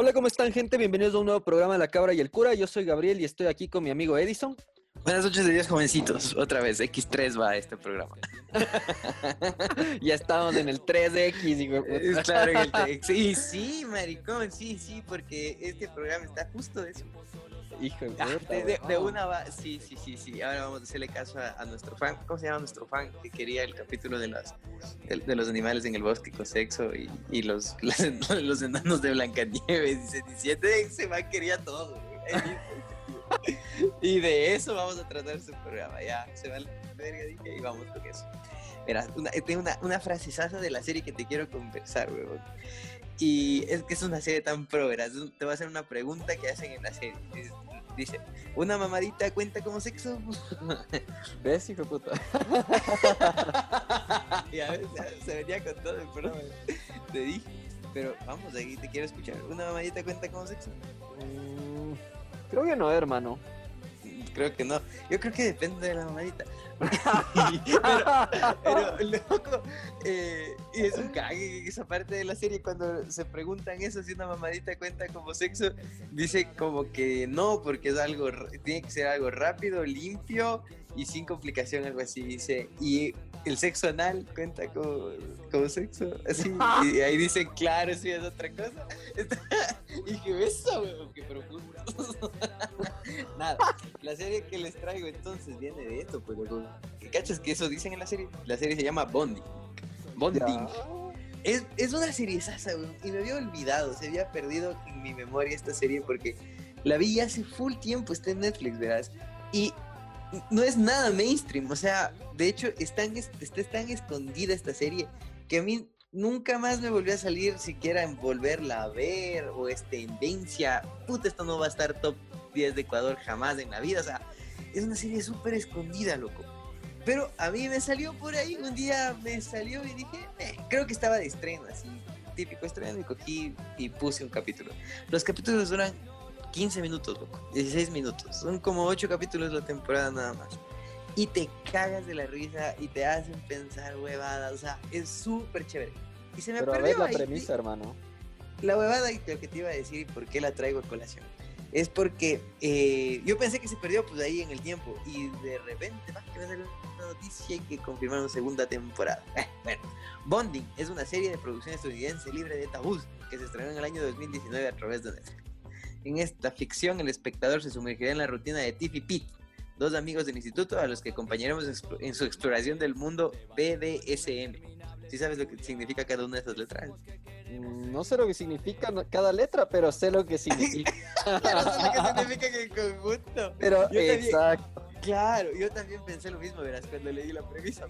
Hola, ¿cómo están, gente? Bienvenidos a un nuevo programa de La Cabra y el Cura. Yo soy Gabriel y estoy aquí con mi amigo Edison. Buenas noches de días, jovencitos. Otra vez, X3 va a este programa. ya estamos en el 3X, hijo. Es claro, en el TX. Sí, sí, maricón, sí, sí, porque este programa está justo de eso. Hijo de, Ah, puta, de, de- de weón. una va, sí, sí, sí, sí. Ahora vamos a hacerle caso a, a nuestro fan. ¿Cómo se llama nuestro fan? Que quería el capítulo de, las, de, de los animales en el bosque con sexo y, y los, las los enanos de Blancanieves. Dice 17, se va, quería todo. y de eso vamos a tratar su programa. Ya, se va la verga, dije, y vamos con eso. Verás, una, tengo una, una frasesaza de la serie que te quiero conversar, weón. Y es que es una serie tan pro, verás. Te voy a hacer una pregunta que hacen en la serie. Dice- Dice, ¿una mamadita cuenta como sexo? ¿Ves, hijo puta? ya ves, ya se venía con todo el programa. Te dije. Pero vamos, aquí te quiero escuchar. ¿Una mamadita cuenta como sexo? Mm, creo que no, hermano. Creo que no. Yo creo que depende de la mamadita. pero, pero, loco, eh, y es un cague esa parte de la serie cuando se preguntan eso, si una mamadita cuenta como sexo, dice como que no, porque es algo, tiene que ser algo rápido, limpio y sin complicación, algo así, dice. Y el sexo anal cuenta como, como sexo, así. Y ahí dicen, claro, sí, es otra cosa. y dije, eso, weón, qué profundo. Nada, la serie que les traigo entonces viene de esto, pues. ¿Qué cachas que eso dicen en la serie? La serie se llama Bonding. Bonding. Es, es una serie sasa, y me había olvidado, se había perdido en mi memoria esta serie porque la vi hace full tiempo, está en Netflix, verás. Y no es nada mainstream, o sea, de hecho, es tan, es- está tan escondida esta serie que a mí nunca más me volvió a salir siquiera en volverla a ver o es tendencia. Puta, esto no va a estar top 10 de Ecuador jamás en la vida, o sea, es una serie súper escondida, loco. Pero a mí me salió por ahí, un día me salió y dije, "Eh", creo que estaba de estreno, así, típico estreno, y cogí y puse un capítulo. Los capítulos duran 15 minutos, loco, 16 minutos. Son como 8 capítulos la temporada nada más. Y te cagas de la risa y te hacen pensar huevadas, o sea, es súper chévere. Y se me Pero a perdió ver la ahí, premisa, hermano. la huevada y lo que te iba a decir y por qué la traigo a colación es porque eh, yo pensé que se perdió pues ahí en el tiempo y de repente va que salir una noticia y que confirmaron segunda temporada. Bueno, Bonding es una serie de producción estadounidense libre de tabús que se estrenó en el año 2019 a través de Netflix. En esta ficción el espectador se sumergirá en la rutina de Tiff y Pete, dos amigos del instituto a los que acompañaremos en su exploración del mundo BDSM. ¿Sí sabes lo que significa cada una de esas letras? Mm, No sé lo que significa cada letra, pero sé lo que significa. Pero es lo que significa en el conjunto. pero, Yo también- exacto. Claro, yo también pensé lo mismo, verás, cuando leí la premisa.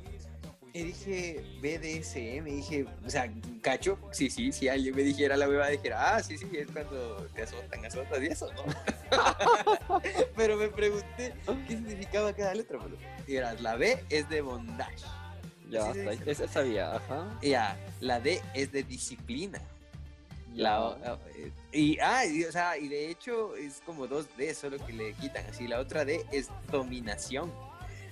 Y dije, BDSM, y dije, o sea, cacho, sí, sí, si alguien me dijera la hueva, dijera, ah, sí, sí, es cuando te azotan, azotas y eso, ¿no? Pero me pregunté qué significaba cada letra, boludo. Y verás, la B es de bondage. Ya, hasta- esa sabía, ajá. Ya, la D es de disciplina. La, eh, y, ah, y, o sea, y de hecho es como dos D, solo que le quitan así. La otra D es dominación,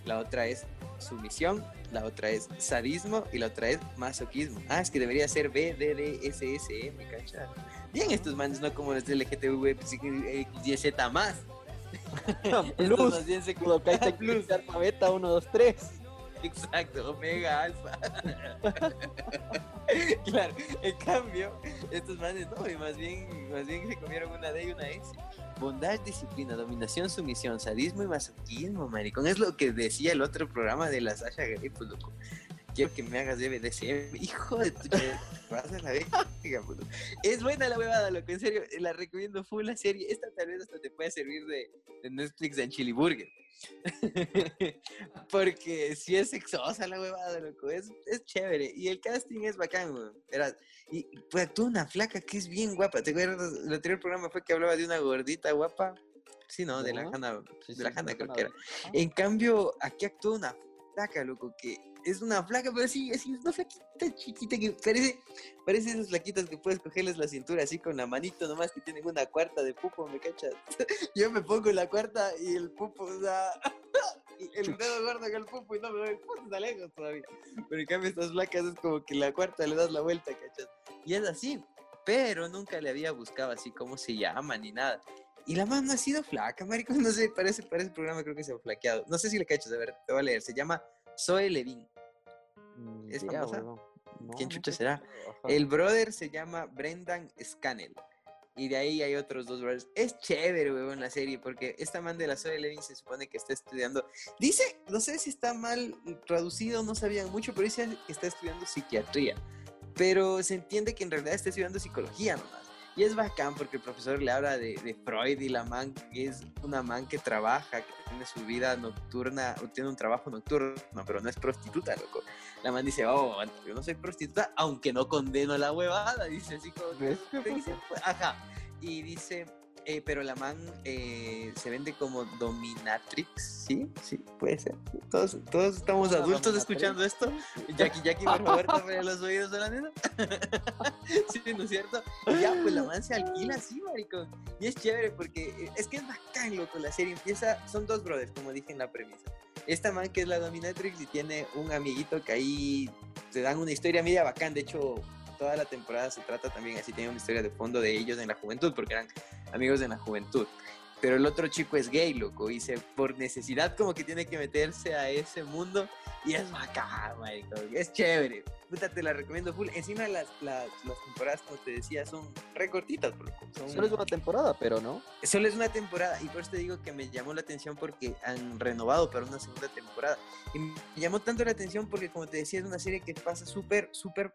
la otra es sumisión, la otra es sadismo y la otra es masoquismo. Ah, es que debería ser B, D, D, S, S, M, ¿cachai? Bien estos manes, no como los LGTB, X, Y, Z más. Plus. más bien se plus. alfabeta 1, 2, 3. Exacto, omega, alfa. claro, en cambio, estos manes no, y más bien, más bien se comieron una D y una S. Bondad, disciplina, dominación, sumisión, sadismo y masoquismo, maricón. Es lo que decía el otro programa de la Sasha Grey, pues loco. Quiero que me hagas de BDSM. Hijo de tu a la verga, loco. Es buena la huevada, loco. En serio, la recomiendo full la serie. Esta tal vez hasta te puede servir de, de Netflix en Chili Burger. Porque si es sexosa la huevada, loco. Es, es chévere. Y el casting es bacán, weón. Verás, Y pues actúa una flaca que es bien guapa. ¿Te acuerdas? El anterior programa fue que hablaba de una gordita guapa. Sí, no, de la. Hanna. Sí, de la sí, Hanna creo que era. Hanna. En cambio, aquí actúa una flaca, loco, que es una flaca, pero sí, así es una flaquita chiquita que parece, parece esas flaquitas que puedes cogerles la cintura así con la manito nomás que tienen una cuarta de pupo, ¿me cachas? Yo me pongo la cuarta y el pupo, o sea, el dedo gordo con el pupo y no me doy está lejos todavía. Pero en cambio estas flacas es como que la cuarta le das la vuelta, ¿cachas? Y es así. pero nunca le había buscado así cómo se llama ni nada. Y la man no ha sido flaca, marico, no sé, parece, parece programa creo que se ha flaqueado. No sé si le cachas, a ver, te voy a leer. Se llama Zoe Levin. Mm, ¿Es ya, famosa? huevón. No, ¿Quién chucha será? Ajá. El brother se llama Brendan Scannell. Y de ahí hay otros dos brothers. Es chévere, weón, la serie, porque esta man de la Zoe Levin se supone que está estudiando. Dice, no sé si está mal traducido, no sabían mucho, pero dice que está estudiando psiquiatría. Pero se entiende que en realidad está estudiando psicología nomás. Y es bacán porque el profesor le habla de, de Freud y la man que es una man que trabaja, que tiene su vida nocturna, o tiene un trabajo nocturno, pero no es prostituta, loco. La man dice, oh, yo no soy prostituta, aunque no condeno la huevada, dice así como dice, pues, ajá. Y dice, eh, pero la man eh, se vende como dominatrix, ¿sí? Sí, puede ser. Todos, todos estamos adultos dominatrix. escuchando esto. Jackie, Jackie, por favor, tápale los oídos a la nena. sí, ¿no es cierto? Y ya, pues la man se alquila así, maricón. Y es chévere porque eh, es que es bacán, loco. La serie empieza, son dos brothers, como dije en la premisa. Esta man que es la dominatrix y tiene un amiguito que ahí te dan una historia media bacán. De hecho, toda la temporada se trata también así, tiene una historia de fondo de ellos en la juventud, porque eran amigos en la juventud. Pero el otro chico es gay, loco, y se, por necesidad como que tiene que meterse a ese mundo y es bacán, marico, es chévere. Puta, te la recomiendo full. Encima las, las, las temporadas, como te decía, son recortitas, bro. Son, Solo es una temporada, pero no. Solo es una temporada y por eso te digo que me llamó la atención porque han renovado para una segunda temporada. Y me llamó tanto la atención porque, como te decía, es una serie que pasa súper, súper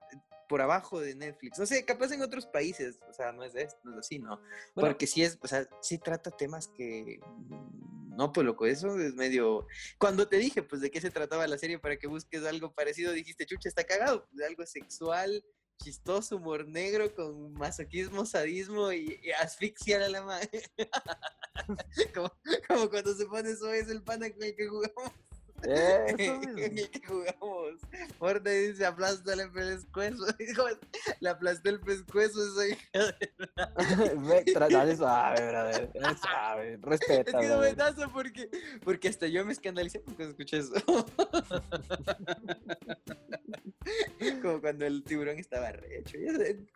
por abajo de Netflix. No sé, capaz en otros países, o sea, no es, de, no es así, ¿no? Bueno. porque sí es, o sea, sí trata temas que... mm, No, pues loco, eso es medio... Cuando te dije, pues, de qué se trataba la serie para que busques algo parecido, dijiste, chucha, está cagado, de algo sexual, chistoso, humor negro, con masoquismo, sadismo y, y asfixia a la madre. como, como cuando se pone eso es el pana con el que jugamos. Eso que jugamos. Fortnite dice aplástale el pescuezo. Le aplasté el pescuezo tra- dale suave, brother. Dale suave. Es Respeta, que no me brother. tazo porque, porque hasta yo me escandalicé porque escuché eso. Como cuando el tiburón estaba recho.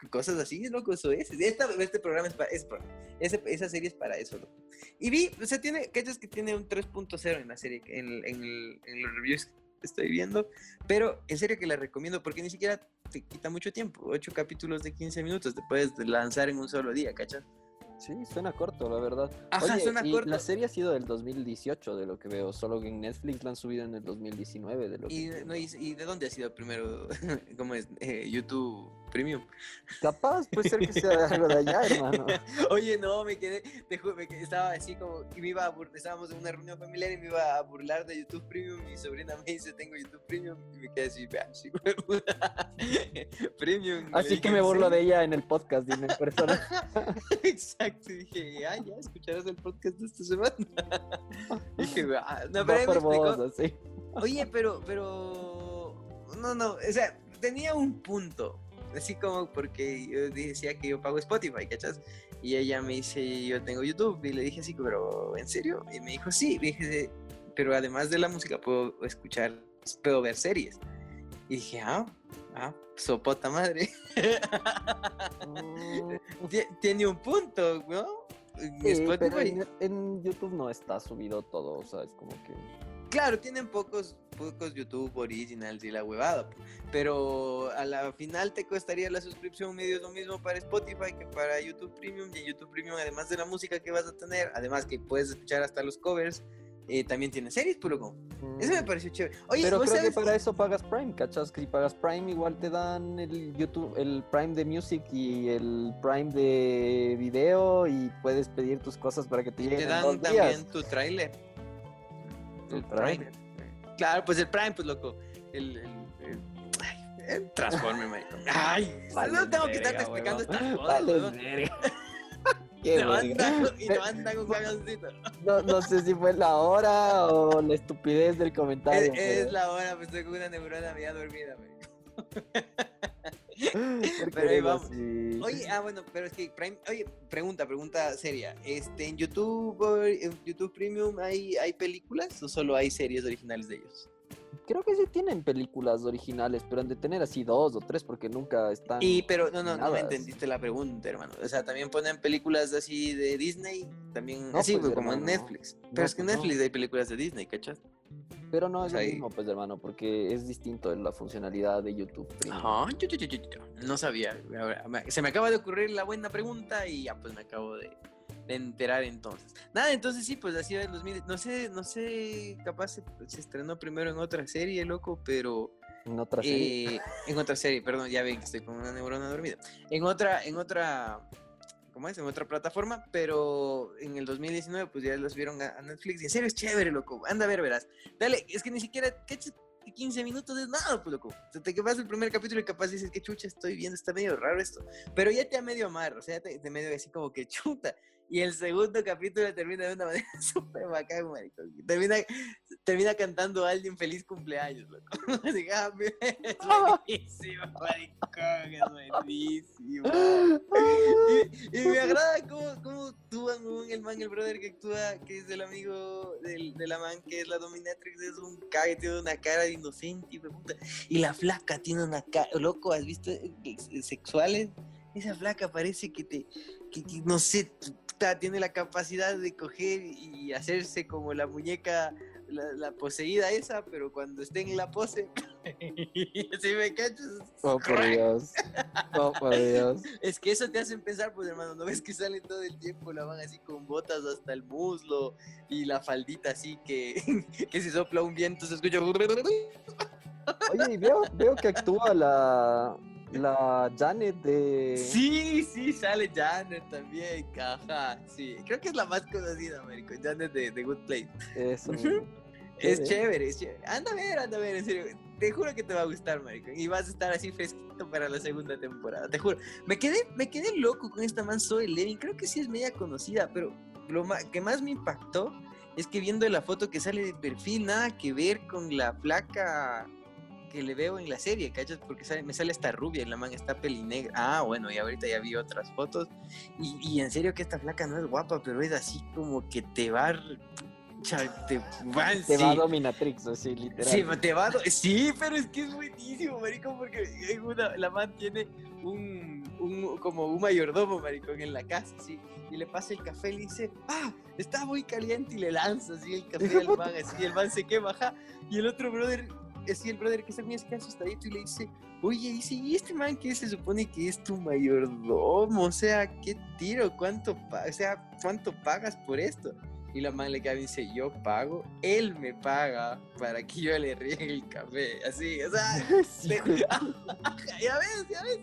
Cosas así, loco, eso es. Esta- este programa es para ese programa. Ese- esa serie es para eso, loco. Y vi, o sea, tiene, ¿cachas que tiene un 3.0 en la serie, en, el- en los reviews que estoy viendo? Pero en serio que la recomiendo porque ni siquiera te quita mucho tiempo. 8 capítulos de 15 minutos te puedes lanzar en un solo día, ¿cachas? Sí, suena corto, la verdad. Ajá, Oye, suena y corto. La serie ha sido del 2018, de lo que veo. Solo que en Netflix la han subido en el 2019, de lo ¿Y, que no, y, y de dónde ha sido primero? ¿Cómo es? Eh, YouTube Premium. Capaz, puede ser que sea algo de allá, hermano. Oye, no, me quedé, te me quedé- estaba así como, y me iba a bur- estábamos en una reunión familiar y me iba a burlar de YouTube Premium. Mi sobrina me dice, tengo YouTube Premium. Y me quedé así, vea, sí, Premium. Así que me "¿En burlo de serio?". ella en el podcast, dime en persona. Exacto, y dije, ah, ya escucharás el podcast de esta semana. dije, ah, no, pero por vos, así. Oye, pero, pero, no, no, o sea, tenía un punto, así como porque yo decía que yo pago Spotify, ¿cachas? Y ella me dice, yo tengo YouTube, y le dije así, pero, ¿en serio? Y me dijo, sí, le dije, pero además de la música puedo escuchar, puedo ver series. Y dije, ah, ah, sopota madre, Tie- tiene un punto, ¿no? Sí, pero Spotify. en, en YouTube no está subido todo, o sea, es como que... Claro, tienen pocos, pocos YouTube originals y la huevada, pero a la final te costaría la suscripción medio lo mismo para Spotify que para YouTube Premium y en YouTube Premium además de la música que vas a tener, además que puedes escuchar hasta los covers, eh, también tiene series, por loco. Eso me mm, pareció chévere. Oye, Pero ¿vos creo que para eso pagas Prime, ¿cachas? Que si pagas Prime igual te dan el YouTube, el Prime de Music y el Prime de video y puedes pedir tus cosas para que te lleguen te en dan dos también días. tu tráiler. El Prime. Claro, pues el Prime, pues loco. El, el, el, ay, el Transformer, marico. Ay, Vale no tengo que estarte explicando estas cosas. Vale. Qué mandan, y camioncito. No, no sé si fue la hora o la estupidez del comentario. Es, la hora, pues estoy con una neurona media dormida, marico. ¿por qué pero ahí vamos. así? Oye, ah, bueno, pero es que Prime, oye, pregunta, pregunta seria. Este, en YouTube, o en YouTube Premium hay, hay películas o solo hay series originales de ellos? Creo que sí tienen películas originales, pero han de tener así dos o tres porque nunca están. Y pero no, no, no me entendiste la pregunta, hermano. O sea, también ponen películas así de Disney, también No, así pues, como en Netflix. Pero es que en pues. Netflix hay películas de Disney, ¿cachas? Pero no es O sea, lo mismo, pues, hermano, porque es distinto en la funcionalidad de YouTube. Ajá, yo, yo, yo. No sabía. Se me acaba de ocurrir la buena pregunta y ya pues me acabo de, de enterar entonces. Nada, entonces sí, pues así va el 2000. No sé, no sé, capaz se, se estrenó primero en otra serie, loco, pero En otra serie. eh, en otra serie, perdón, ya ven que estoy con una neurona dormida. En otra, en otra, ¿cómo es? En otra plataforma, pero en el 2019 pues ya los vieron a, Netflix y en serio es chévere, loco. Anda a ver, verás. Dale, es que ni siquiera, ¿cachas? 15 minutos es nada, pues loco. O sea, te vas el primer capítulo y capaz dices que chucha estoy viendo, está medio raro esto. Pero ya te a medio amar, o sea, te, te medio así como que chuta. Y el segundo capítulo termina de una manera súper bacán, marico. Termina, termina cantando a alguien feliz cumpleaños, loco. Así, ah, es buenísimo, maricón, es buenísimo. Y, y me agrada cómo, cómo actúan, weón, el man, el brother que actúa, que es el amigo del, de la man, que es la dominatrix, es un cague, tiene una cara de inocente, de puta. Y la flaca tiene una cara, loco, ¿has visto sexuales? Esa flaca parece que te, que, que, no sé, puta, tiene la capacidad de coger y hacerse como la muñeca, la, la poseída esa, pero cuando esté en la pose, si me cachas, Oh, por Dios. Oh, por Dios. es que eso te hacen pensar, pues hermano, ¿no ves que salen todo el tiempo? La van así con botas hasta el muslo y la faldita así que, que si sopla un viento se escucha... Oye, y veo, veo que actúa la, la Janet de. Sí, sí, sale Janet también, ajá, sí. Creo que es la más conocida, Américo, Janet de, de Good Place. Eso. Es Chévere. es chévere. Anda a ver, anda a ver, en serio. Te juro que te va a gustar, marico. Y vas a estar así fresquito para la segunda temporada. Te juro. Me quedé, me quedé loco con esta man Zoe Levin. Creo que sí es media conocida, pero lo que más me impactó es que viendo la foto que sale de perfil, nada que ver con la placa que le veo en la serie, ¿cachas? Porque sale- me sale esta rubia y la man está pelinegra. Ah, bueno, y ahorita ya vi otras fotos. Y, y en serio que esta placa no es guapa, pero es así como que te va... Te Te va a sí. dominatrix, así, literal. Sí, te va a sí, pero es que es buenísimo, marico, porque una- la man tiene un, un- como un mayordomo, marico, en la casa, sí, y le pasa el café y le dice, ah, está muy caliente, y le lanza así el café al man, así, y el man se quema, ajá, y el otro brother, así el brother que está muy así asustadito y le dice, oye, dice, ¿y este man que se supone que es tu mayordomo? O sea, ¿qué tiro? ¿Cuánto, o sea, ¿cuánto pagas por esto? Y la man le queda y dice, yo pago, él me paga para que yo le riegue el café. Así, o sea, güey. ya ves, ya ves.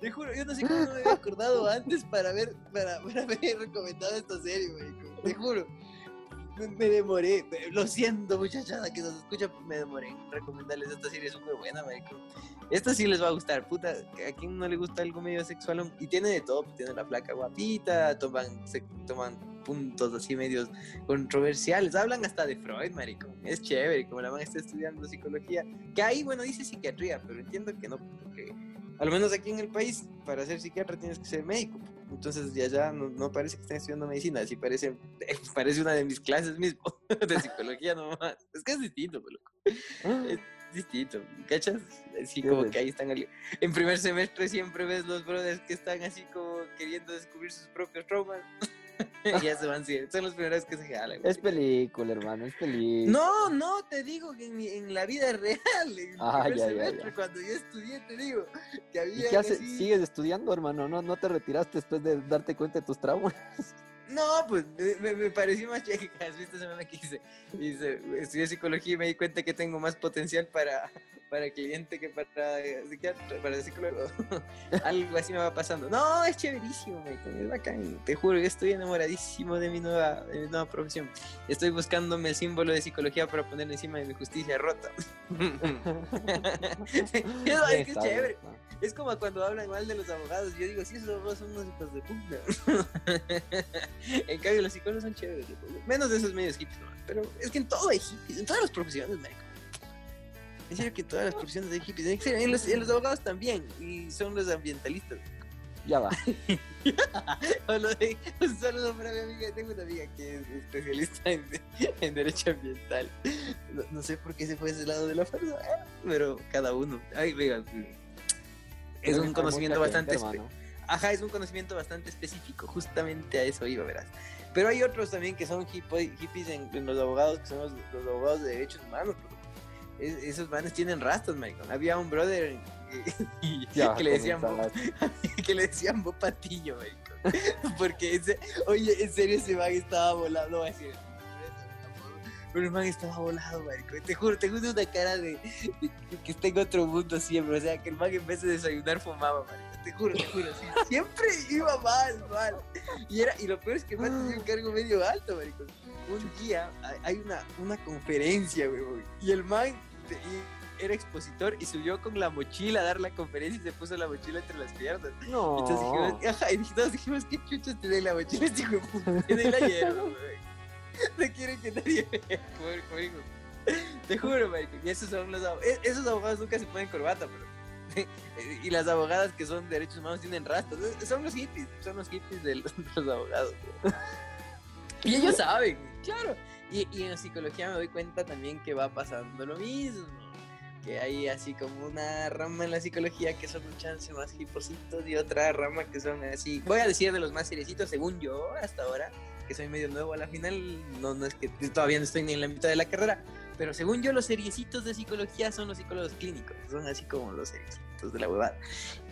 Te juro, yo no sé cómo no me había acordado antes para ver, para, para haber recomendado esta serie, güey. Te juro. Me, me demoré, lo siento muchachada que nos escucha, me demoré en recomendarles esta serie, súper buena, marico. Esta sí les va a gustar, puta, a quien no le gusta algo medio sexual, y tiene de todo, pues, tiene la placa guapita, toman, se, toman puntos así medios controversiales, hablan hasta de Freud, marico, es chévere, como la man está estudiando psicología, que ahí, bueno, dice psiquiatría, pero entiendo que no, porque al menos aquí en el país, para ser psiquiatra tienes que ser médico. Entonces ya ya no, no parece que estén estudiando medicina, así parece, parece una de mis clases mismo, de psicología nomás. Es que es distinto, pues, loco. Es distinto, ¿cachas? Así como bueno. que ahí están. En primer semestre siempre ves los brothers que están así como queriendo descubrir sus propios traumas. y ya se van, sí, son los primeros que se jalan. Es película, hermano, es película. No, no, te digo que en, en la vida real, en el Ah, primer ya, ya, semestre, ya. cuando yo estudié, te digo, que ¿Y había qué haces? ¿Sigues estudiando, hermano? ¿No, ¿No te retiraste después de darte cuenta de tus traumas? No, pues me, me- pareció más chévere. ¿Has visto ese meme que hice? Dice, estudié psicología y me di cuenta que tengo más potencial para, para cliente que para psiquiatra, para psicólogo. Algo así me va pasando. No, es chéverísimo, es bacán. Te juro que estoy enamoradísimo de mi nueva, de mi nueva profesión. Estoy buscándome el símbolo de psicología para poner encima de mi justicia rota. es, es que es Está chévere. bien, ¿no? Es como cuando hablan mal de los abogados. Yo digo, sí, esos abogados son unos hijos de puta. en cambio, los psicólogos son chéveres. Menos de esos medios hippies, ¿no? Pero es que en todo hay hippies, en todas las profesiones, marico. En serio que en todas las profesiones hay hippies. En, serio, en los, en los abogados también. Y son los ambientalistas. Ya va. De- un saludo para mi amiga. Tengo una amiga que es especialista en, en derecho ambiental. No, sé por qué se fue ese lado de la fuerza, eh, pero cada uno. Ay, venga. Es un conocimiento bastante. Ajá, es un conocimiento bastante específico. Justamente a eso iba, verás. Pero hay otros también que son hippies en, los abogados, que son los, abogados de derechos humanos. Esos manes tienen rastas, Michael. Había un brother que, le decían que le decían Bo Patillo, Porque, ese, oye, en serio ese man estaba volando, decir, pero el man estaba volado, marico. Te juro, tengo una cara de, que está en otro mundo siempre. O sea, que el man en vez de desayunar fumaba, marico te juro, te juro, siempre iba mal, mal. Y, era, y lo peor es que el man tenía un cargo medio alto, marico. Un día hay una, una conferencia, güey, y el man era expositor y subió con la mochila a dar la conferencia y se puso la mochila entre las piernas. No. Entonces dijimos, ajá, y todos dijimos, ¿qué chuchos te da la mochila? Este hijo de puta, la güey. No quieren que nadie vea conmigo. Te juro, marico. Y esos son los abogados. E-, esos abogados nunca se ponen corbata, pero y las abogadas que son derechos humanos tienen rastros. Son los hippies, son los hippies de los, abogados. y ellos saben, claro. Y, y, en psicología me doy cuenta también que va pasando lo mismo. Que hay así como una rama en la psicología que son un chance más hipositos y otra rama que son así. Voy a decir de los más seriecitos, según yo, hasta ahora, que soy medio nuevo a la final. No, no es que todavía no estoy ni en la mitad de la carrera pero según yo, los seriecitos de psicología son los psicólogos clínicos. Son así como los seriecitos de la huevada.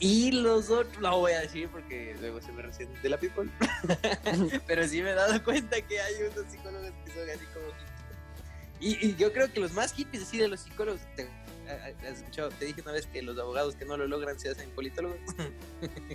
Y los otros, no voy a decir porque luego se me resiente de la people. pero sí me he dado cuenta que hay unos psicólogos que son así como y, y, yo creo que los más hippies, así de los psicólogos, te, has escuchado, te dije una vez que los abogados que no lo logran se hacen politólogos.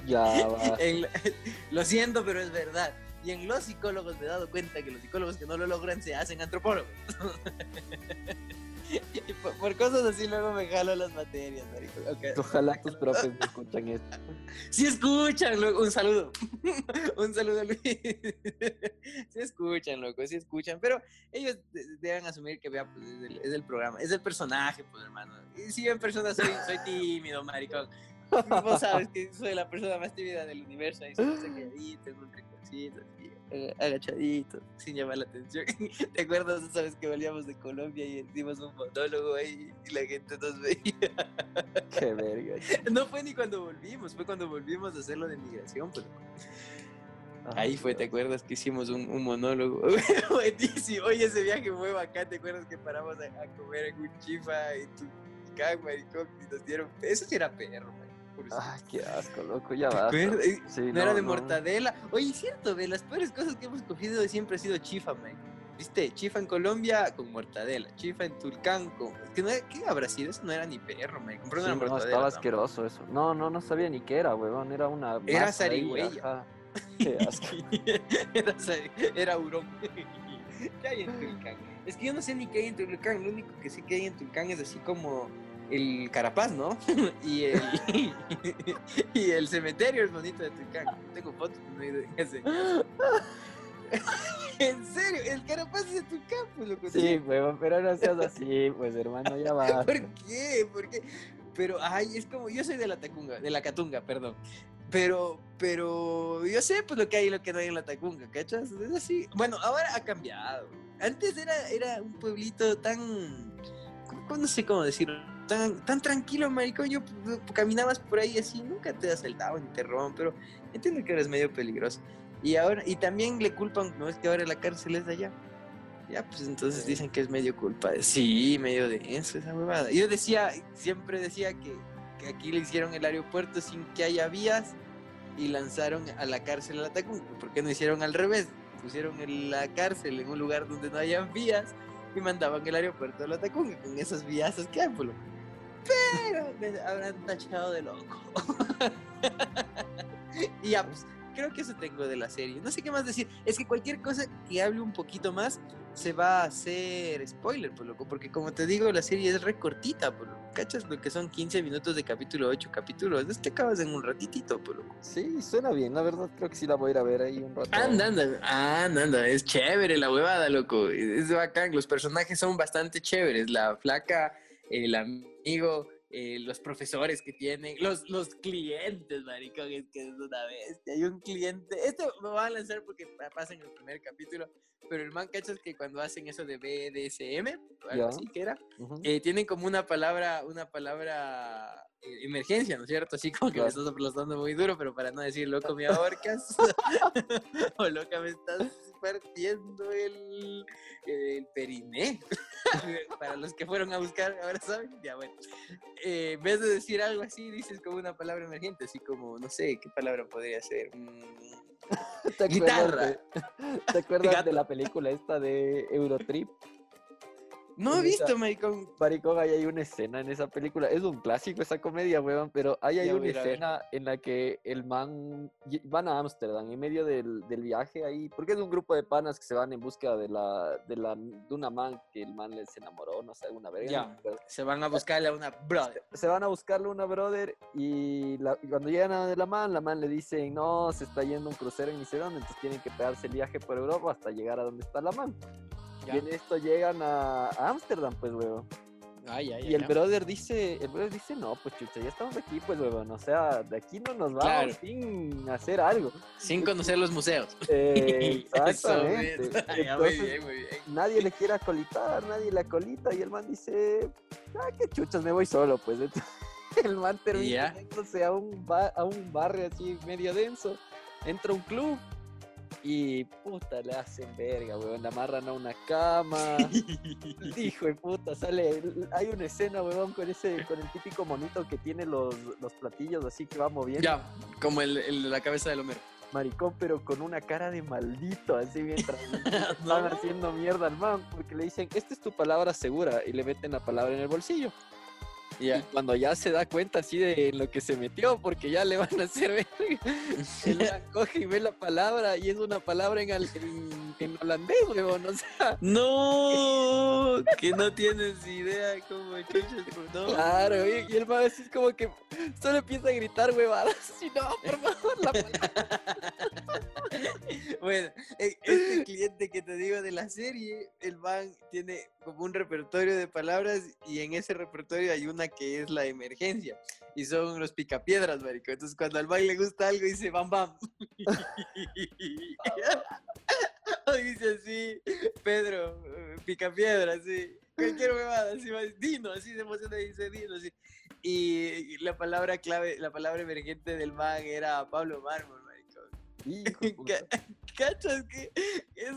ya va. lo siento, pero es verdad. Y en los psicólogos me he dado cuenta que los psicólogos que no lo logran se hacen antropólogos. y por, cosas así luego me jalo las materias, marico. Ojalá tus profes me escuchan esto. Sí escuchan, loco. Un saludo. Un saludo, Luis. sí escuchan, loco, sí escuchan. Pero ellos deben asumir que vea, pues, es, el, programa, es el personaje, pues, hermano. Y si en persona soy, soy tímido, maricón. Vos sabes que soy la persona más tímida del universo. Y soy calladito, un rinconcito, agachadito, sin llamar la atención. ¿Te acuerdas? Sabes que volvíamos de Colombia y hicimos un monólogo ahí y la gente nos veía. Qué verga. No fue ni cuando volvimos, fue cuando volvimos a hacerlo de migración, pero. Ahí fue, ¿te acuerdas que hicimos un, un monólogo? Buenísimo. Oye, ese viaje fue bacán. ¿Te acuerdas que paramos a, comer en un chifa y tu maricón? Y nos dieron. Eso sí era perro, Ay, qué asco, loco, ya va. no, era de mortadela. Oye, es cierto, de las peores cosas que hemos cogido siempre ha sido chifa, man. ¿Viste? Chifa en Colombia con mortadela. Chifa en Tulcán con. ¿Qué, habrá sido? Eso no era ni perro, man. Compré una mortadela. No, estaba asqueroso eso. No, no, no sabía ni qué era, weón. Era una. Era zarigüeya. Qué asco. era, era hurón. ¿Qué hay en Tulcán? Es que yo no sé ni qué hay en Tulcán. Lo único que sé que hay en Tulcán es así como el Carapaz, ¿no? y, el, y el cementerio es bonito de Tucán. Tengo fotos, no he En serio, el Carapaz es de Tucán, pues lo Sí, pero no seas así, pues hermano, ya va. ¿Por qué? ¿Por qué? Pero, ay, es como, yo soy de la Tacunga, de la Catunga, perdón. Pero, pero, yo sé pues lo que hay y lo que no hay en la Tacunga, ¿cachas? Es así. Bueno, ahora ha cambiado. Antes era, era un pueblito tan, no sé cómo decirlo, tan, tan tranquilo, maricón. Yo caminabas por ahí así, nunca te asaltaban ni te roban, pero entiendo que eres medio peligroso. Y ahora, y también le culpan, no es que ahora la cárcel es de allá. Ya, pues entonces dicen que es medio culpa. Sí, medio de eso, esa huevada. Yo decía, siempre decía que, que aquí le hicieron el aeropuerto sin que haya vías y lanzaron a la cárcel a la Tacunga. ¿Por qué no hicieron al revés? Pusieron en la cárcel en un lugar donde no hayan vías y mandaban el aeropuerto a la Tacunga con esas vías que hay, por lo pero me habrán tachado de loco. y ya, pues, creo que eso tengo de la serie. No sé qué más decir. Es que cualquier cosa que hable un poquito más se va a hacer spoiler, por loco. Porque como te digo, la serie es recortita, por loco. ¿Cachas lo que son 15 minutos de capítulo 8 capítulos? Es que acabas en un ratitito, por loco. Sí, suena bien, la verdad. Creo que sí la voy a ir a ver ahí un rato. Anda, anda, anda, anda. Es chévere la huevada, loco. Es bacán. Los personajes son bastante chéveres. La flaca, el amigo, eh, los profesores que tienen, los, los clientes, maricón, es que es una bestia. Hay un cliente, este me va a lanzar porque pasa en el primer capítulo, pero el man, ¿cachas? Que cuando hacen eso de BDSM, algo así que era, eh, tienen como una palabra, una palabra emergencia, ¿no es cierto? Así como que me estás aplastando muy duro, pero para no decir, loco, me ahorcas, o loca, me estás partiendo el, el periné. para los que fueron a buscar, ahora saben, ya bueno. Eh, en vez de decir algo así, dices como una palabra emergente, así como, no sé, ¿qué palabra podría ser? Mm, ¿Te Guitarra. ¿Te acuerdas de la película esta de Eurotrip? No he visto, maricón. Maricón, ahí hay una escena en esa película. Es un clásico esa comedia, weón, pero ahí hay una escena en la que el man van a Ámsterdam en medio del, viaje ahí, porque es un grupo de panas que se van en busca de la de la de una man que el man les enamoró, no sé, una vez. Ya, se van a buscarle a una brother. Se van a buscarle a una brother y, cuando llegan a la man, la man le dice, no, se está yendo un crucero en ni entonces tienen que pegarse el viaje por Europa hasta llegar a donde está la man. Y en esto llegan a Ámsterdam, pues, weón. y el brother dice, el brother dice, no, pues chucha, ya estamos aquí, pues, weón. O sea, de aquí no nos vamos sin hacer algo. Sin conocer los museos. Eh, exactamente. Entonces, muy bien, Nadie le quiere acolitar, nadie le acolita. Y el man dice, ah, qué chuchas, me voy solo, pues. el man termina yéndose a un, a un barrio así medio denso. Entra a un club y puta, le hacen verga, weón. La amarran a una cama. Hijo de puta, sale. Hay una escena, weón, con ese, con el típico monito que tiene los, los platillos así que va moviendo. Ya, como el, el, la cabeza del Homero. Maricón, pero con una cara de maldito, así mientras están haciendo mierda al man, porque le dicen, esta es tu palabra segura, y le meten la palabra en el bolsillo. Y cuando ya se da cuenta así de lo que se metió, porque ya le van a hacer ver, él coge y ve la palabra y es una palabra en, en, holandés, weón, o sea. No, que no tienes idea cómo chuchas, no. Claro, y, el maestro es como que solo empieza a gritar huevadas, y no, por favor, la palabra. bueno, e, este cliente que te digo de la serie, el man tiene como un repertorio de palabras y en ese repertorio hay una que es la emergencia y son los picapiedras, marico. Entonces cuando al man le gusta algo dice bam bam. dice así, Pedro, picapiedra, sí. Cualquier huevada, así va, Dino, así se emociona dice Dino, así. Y la palabra clave, la palabra emergente del man era Pablo Mármol, ¿Cachas que es,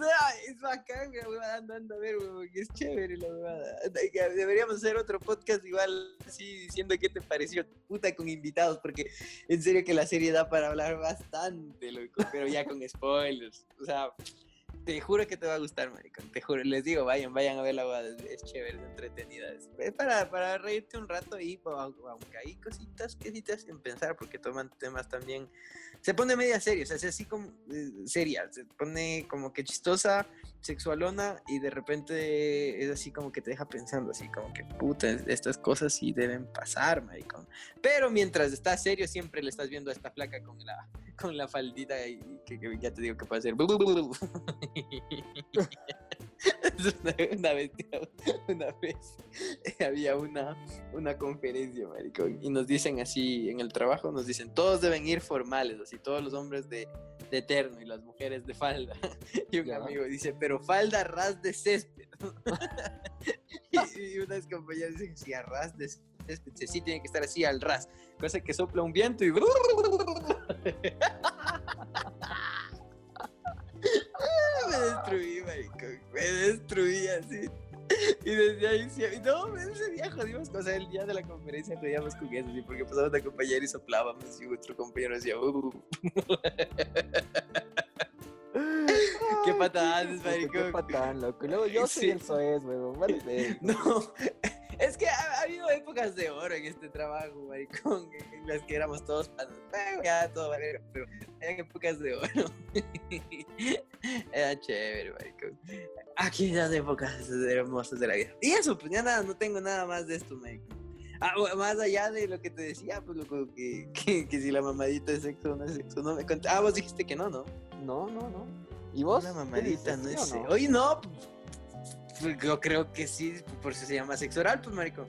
es bacán, weón, andando a ver, weón, que es chévere la huevada. Deberíamos hacer otro podcast igual, así, diciendo qué te pareció, puta, con invitados, porque en serio que la serie da para hablar bastante, loco, pero ya con spoilers. O sea, te juro que te va a gustar, maricón. Te juro, les digo, vayan, vayan a ver la boda. Es chévere, es entretenida. Es para, para reírte un rato y aunque hay cositas que sí te hacen pensar, porque toman temas también. Se pone media seria, o sea, así como eh, seria. Se pone como que chistosa, sexualona y de repente es así como que te deja pensando, así como que puta, estas cosas sí deben pasar, maricón. Pero mientras estás serio, siempre le estás viendo a esta placa con la, con la faldita y que, ya te digo que puede ser. una, vez, una vez había una, una conferencia, maricón, y nos dicen así en el trabajo, nos dicen, todos deben ir formales, así todos los hombres de, de eterno y las mujeres de falda. Y un amigo dice, pero falda ras de césped. y, unas compañeras dicen, sí, a ras de césped, sí tiene que estar así al ras, cosa que sopla un viento y... destruí, maricón. Me destruí así. Y desde ahí, sí, no, ese día jodimos, o sea, el día de la conferencia jodíamos con eso, ¿sí? porque pasamos a compañero y soplábamos y otro compañero decía, uh. Qué patadas, maricón. Qué patán, loco. Luego yo soy el soez, weón. Vale, no, es que ha, habido épocas de oro en este trabajo, maricón, en las que éramos todos ya todo valero, pero eran épocas de oro. Era chévere, maricón. Aquí las épocas hermosas de la vida. Y eso, pues ya nada, no tengo nada más de esto, maricón. Ah, más allá de lo que te decía, pues loco, que, que, que si la mamadita es sexo o no es sexo, no me conté. Ah, vos dijiste que no, ¿no? No, no, no. ¿Y vos? La mamadita no es. Oye, no, pues, yo creo que sí, por eso se llama sexo oral, pues, marico.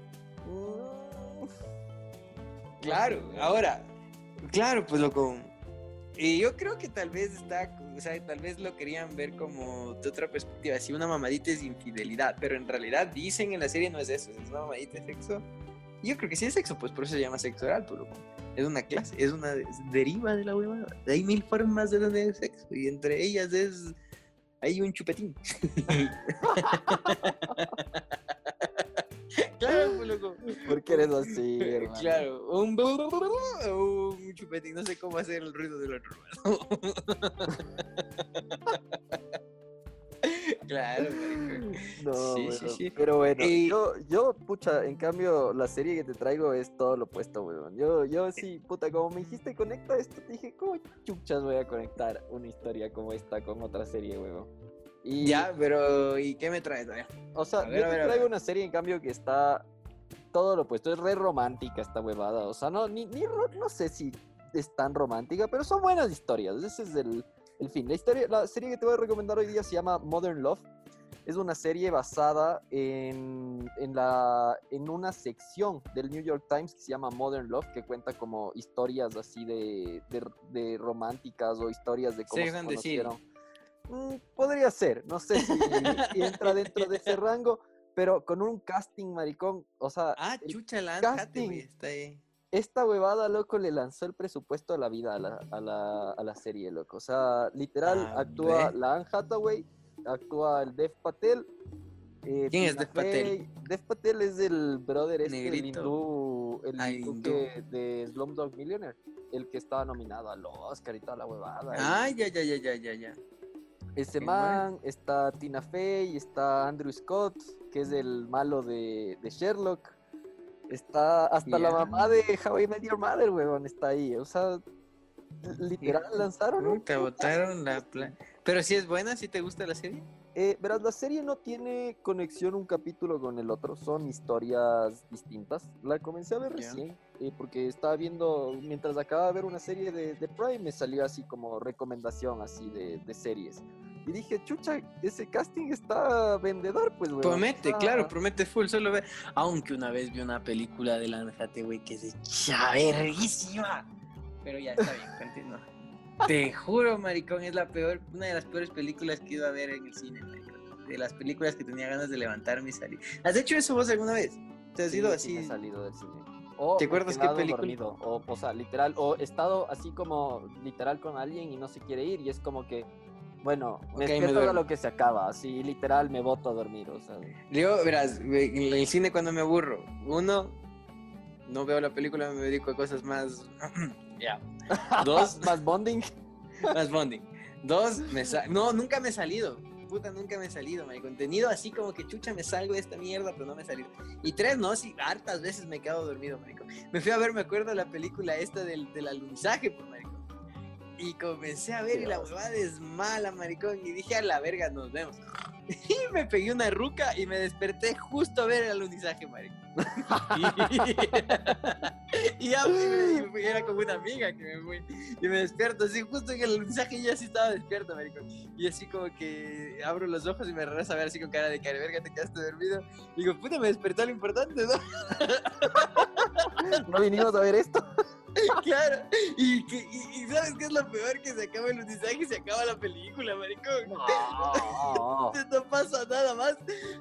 claro, ahora, claro, pues loco. Y yo creo que tal vez está, o sea, tal vez lo querían ver como de otra perspectiva, si una mamadita es infidelidad, pero en realidad dicen en la serie no es eso, es una mamadita de sexo. yo creo que sí es sexo, pues por eso se llama sexo oral, pues loco. Es una clase, es una deriva de la huevada. Hay mil formas de tener sexo y entre ellas es hay un chupetín. claro, pues, loco. ¿Por qué eres así, hermano? Claro, un, un chupetín, no sé cómo hacer el ruido del otro claro, No, sí, sí, sí. Pero bueno, yo, yo, pucha, en cambio, la serie que te traigo es todo lo opuesto, weón. Yo, yo sí, puta, como me dijiste, conecta esto, te dije, ¿cómo chuchas voy a conectar una historia como esta con otra serie, weón? Y, ya, pero ¿y qué me traes? O sea, yo te traigo una serie en cambio que está todo lo opuesto, es re romántica esta huevada. O sea, no, ni, ni no sé si es tan romántica, pero son buenas historias. Ese es el, el fin. La, historia, la serie que te voy a recomendar hoy día se llama Modern Love. Es una serie basada en, en, la, en una sección del New York Times que se llama Modern Love, que cuenta como historias así de, de, románticas o historias de cómo se conocieron. Mm, podría ser, no sé si, entra dentro de ese rango, pero con un casting maricón, o sea... Ah, chucha, la casting, está ahí esta huevada, loco, le lanzó el presupuesto a la vida a la, a la, a la serie, loco. O sea, literal, ah, actúa la Anne Hathaway, actúa el Dev Patel. Eh, ¿Quién es Dev Patel? Dev Patel es el brother este, el hindú, el hindú, de Slumdog Millionaire, el que estaba nominado al Oscar y toda la huevada. Ah, ya, ya, ya, ya, ya, ya. Ese man, está Tina Fey, está Andrew Scott, que es el malo de, de Sherlock. Está hasta la mamá de How I Met Your Mother, weón, está ahí. O sea, literal lanzaron. Te botaron la Pero si es buena, si te gusta la serie. Eh, verás, la serie no tiene conexión un capítulo con el otro, son historias distintas. La comencé a ver recién, eh, porque estaba viendo, mientras acababa de ver una serie de, de Prime, me salió así como recomendación así de, de series. Y dije, chucha, ese casting está vendedor, pues, güey. Promete, claro, promete full. Solo ve. Aunque una vez vi una película de Lánzate, güey, que es chaverguísima. Pero ya está bien, continúa. Te juro, maricón, es la peor, una de las peores películas que iba a ver en el cine, De las películas que tenía ganas de levantarme y salir. ¿Has hecho eso vos alguna vez? ¿Te has ido así? he salido del cine. ¿Te acuerdas qué película? o, o sea, literal, o he estado así como literal con alguien y no se quiere ir y es como que bueno, me okay, despierto lo que se acaba, así literal me voto a dormir, o sea. Yo, verás, en el cine cuando me aburro, uno, no veo la película, me dedico a cosas más... ya. Dos... más bonding. más bonding. Dos, me no, nunca me he salido. Puta, nunca me he salido, mi contenido así como que chucha me salgo de esta mierda, pero no me he salido. Y tres, no, sí, hartas veces me he quedado dormido, marico. Me fui a ver, me acuerdo, la película esta del, del alunizaje, pues, marico. Y comencé a ver y la huevada es mala, maricón. Y dije, a la verga, nos vemos. Y me pegué una ruca y me desperté justo a ver el alunizaje, maricón. y, ya me, era como una amiga que me fui. Y me despierto así, justo en el alunizaje y ya sí estaba despierto, maricón. Y así como que abro los ojos y me regreso a ver así con cara de cara, verga, te quedaste dormido. Y digo, puta, me despertó lo importante, ¿no? no vinimos a ver esto. claro. Y, ¿sabes qué es lo peor? Que se acaba el mensaje y se acaba la película, maricón. No. no pasa nada más.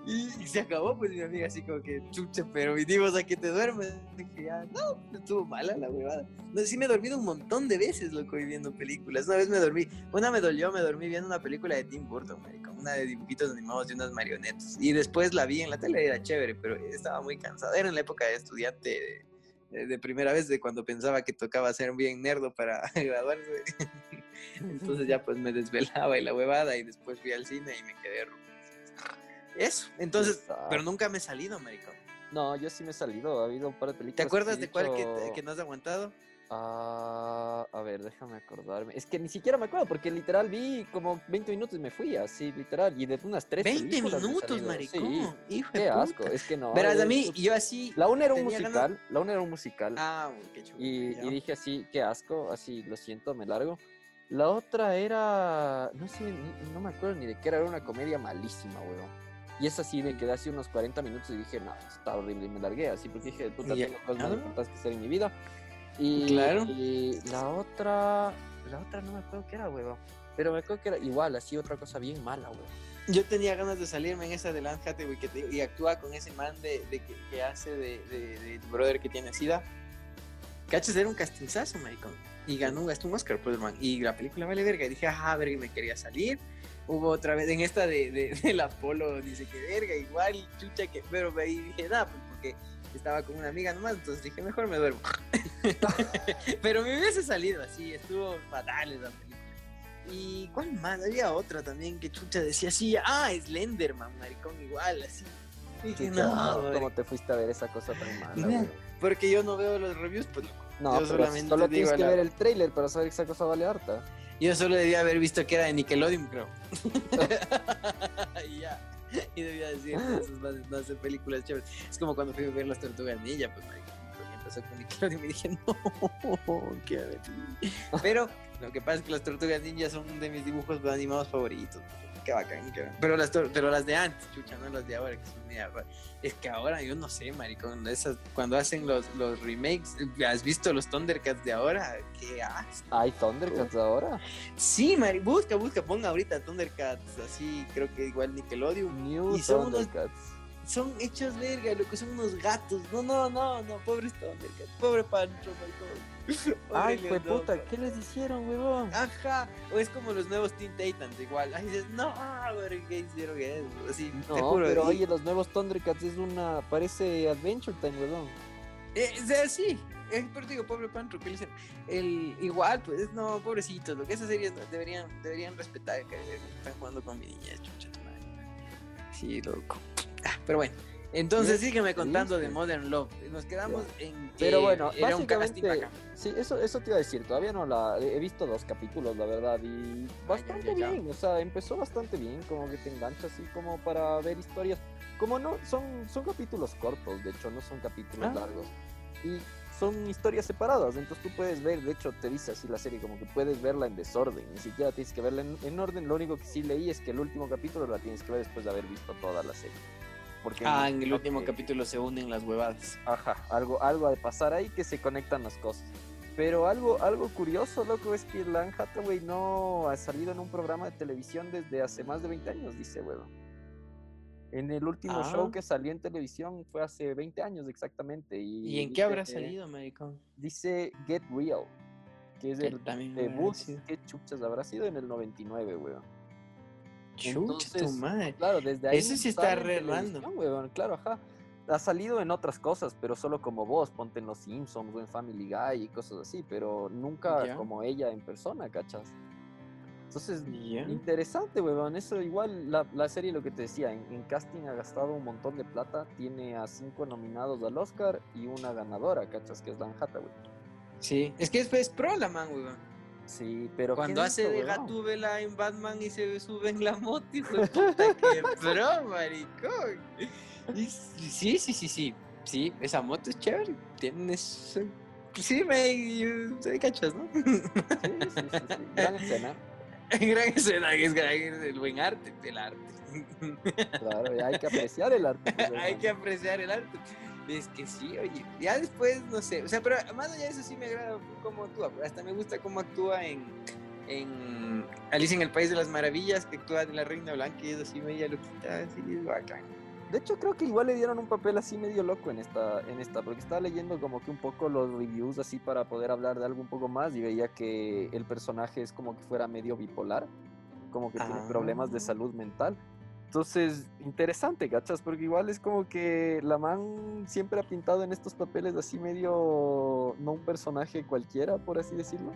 Y, se acabó, pues mi amiga así como que, chucha, pero vinimos a que te duermes. Dije, ya, no, estuvo mala la huevada. No, sí me he dormido un montón de veces, loco, viendo películas. Una vez me dormí, una me dolió, me dormí viendo una película de Tim Burton, maricón. Una de dibujitos animados de unas marionetas. Y después la vi en la tele, era chévere, pero estaba muy cansada. Era en la época de estudiante de eh, de primera vez de cuando pensaba que tocaba ser bien nerdo para graduarse. Entonces ya pues me desvelaba y la huevada y después fui al cine y me quedé Eso, entonces, pero nunca me he salido, Américo. No, yo sí me he salido, ha habido un par de películas. ¿Te acuerdas de cuál que, que no has aguantado? Ah, a ver, déjame acordarme. Es que ni siquiera me acuerdo, porque literal vi como 20 minutos y me fui, así, literal. Y de unas 3 20 minutos, maricón. Hijo qué asco, es que no. Verás, a mí, yo así. La una era un musical, la una era un musical. Ah, qué chulo. Y, y, dije así, qué asco, así, lo siento, me largo. La otra era. No sé, no me acuerdo ni de qué era, era una comedia malísima, weón. Y es así, me quedé así unos 40 minutos y dije, no, está horrible. Y me largué así, porque dije, puta, tengo cosas más importantes que hacer en mi vida. Y, claro. y la otra, la otra no me acuerdo qué era, weón. Pero me acuerdo que era igual, así otra cosa bien mala, weón. Yo tenía ganas de salirme en esa de Lance Hathaway que y actúa con ese man de, que, hace de, de, tu brother que tiene sida. Cachas era un castinzazo, maricón. Y ganó, un Oscar, pues, man. Y la película vale verga. Y dije, ajá, verga, me quería salir. Hubo otra vez en esta de, de, del Apolo, dice que verga, igual, chucha, que. Pero ahí dije, nada, pues porque estaba con una amiga nomás, entonces dije, mejor me duermo. pero me hubiese salido así, estuvo fatal esa película. ¿Y cuál más? Había otra también que chucha decía así, ah, Slenderman, maricón, igual, así. dije, no, ¿cómo te fuiste a ver esa cosa tan mala? Porque yo no veo los reviews, pues no, yo solamente solo tienes que ver el trailer para saber que esa cosa vale harta. Yo solo debía haber visto que era de Nickelodeon, creo. y ya. Y debía decir, no hacer películas chéveres. Es como cuando fui a ver las tortugas ninja, pues, empezó con Nickelodeon y me dije, no, qué Pero lo que pasa es que las tortugas ninja son de mis dibujos animados favoritos qué bacán, qué Pero las, pero las de antes, chucha, no las de ahora, que son media Es que ahora, yo no sé, maricón, esas, cuando hacen los, los remakes, ¿has visto los Thundercats de ahora? ¿Qué haces? ¿Hay Thundercats de ahora? Sí, Mari, busca, busca, ponga ahorita Thundercats, así, creo que igual Nickelodeon. New y son Thundercats. son hechos verga, lo que son unos gatos. No, no, no, no, pobres Thundercats, pobre Pancho, maricón. Ay, fue puta, ¿qué les hicieron, huevón? Ajá, o es como los nuevos Teen Titans, igual. Ay, dices, no, ¿qué hicieron eso? Así, no, te juro, pero oye, los nuevos Thundercats es una, parece Adventure Time, huevón. Eh, sí, eh, pero digo, pobre Pantro, ¿qué le dicen? El, igual, pues, no, pobrecitos, lo que esas series deberían, deberían respetar, que están jugando con mi niña, chucha tu madre. Sí, loco. Ah, pero bueno. Entonces sígueme contando de Modern Love. Nos quedamos en que Pero bueno, era básicamente, sí, eso, eso te iba a decir. Todavía no la he visto dos capítulos, la verdad, y bastante bien. O sea, empezó bastante bien, como que te engancha así como para ver historias. Como no, son, son capítulos cortos, de hecho, no son capítulos ah. largos. Y son historias separadas, entonces tú puedes ver, de hecho te dice así la serie, como que puedes verla en desorden, ni siquiera tienes que verla en, en orden, lo único que sí leí es que el último capítulo la tienes que ver después de haber visto toda la serie ah, en el último capítulo se unen las huevadas. Ajá, algo, algo de pasar ahí que se conectan las cosas. Pero algo, algo curioso, loco, es que Lan Hathaway no ha salido en un programa de televisión desde hace más de 20 años, dice, huevón. En el último show ah. que salió en televisión fue hace 20 años exactamente. ¿Y, en qué habrá salido, médico? Dice Get Real, que es el debut. ¿Qué chuchas habrá sido en el 99, weón? Chucha, tu madre. Claro, desde ahí. Ese sí está re Claro, ajá. Ha salido en otras cosas, pero solo como vos, ponte en Los Simpsons o en Family Guy y cosas así, pero nunca como ella en persona, ¿cachas? Entonces, interesante, weón. Eso igual, la, la, serie, lo que te decía, en, casting ha gastado un montón de plata. Tiene a cinco nominados al Oscar y una ganadora, ¿cachas? Que es Dan Hathaway. Sí, es que es, pro la man, weón. Sí, pero. Cuando hace de Gatúbela en Batman y se sube en la moto, hijo de puta, que pro, maricón. sí, sí, sí, sí. Sí, esa moto es chévere. Tienes. Sí, me. Se cachas, ¿no? Sí, sí, sí, sí. Gran escena. Gran escena, es gran, el buen arte, el arte. Claro, hay que apreciar el arte. Pues, hay que apreciar el arte. Es que sí, oye. Ya después, no sé. O sea, pero más allá de eso sí me agrada cómo actúa. Hasta me gusta cómo actúa en, en Alicia en el País de las Maravillas, que actúa de la Reina Blanca y es así media loquita, así es bacán. De hecho, creo que igual le dieron un papel así medio loco en esta, en esta, porque estaba leyendo como que un poco los reviews así para poder hablar de algo un poco más y veía que el personaje es como que fuera medio bipolar, como que tiene problemas de ah. salud mental. Entonces, interesante, ¿cachas? Porque igual es como que la man siempre ha pintado en estos papeles así medio, no un personaje cualquiera, por así decirlo.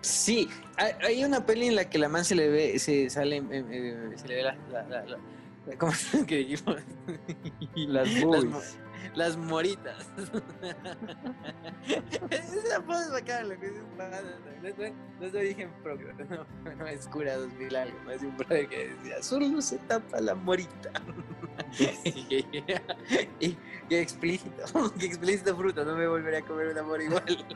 Sí, hay una peli en la que la man se le ve, se sale, eh, se le ve la, la, la, ¿cómo que dijimos? Las movies. Las moritas. Esa foto es lo que No es de origen propio, no, es cura 2000 algo, no es un brother que decía, solo se tapa la morita. y, qué explícito, qué explícito fruta, no me volveré a comer un amor igual.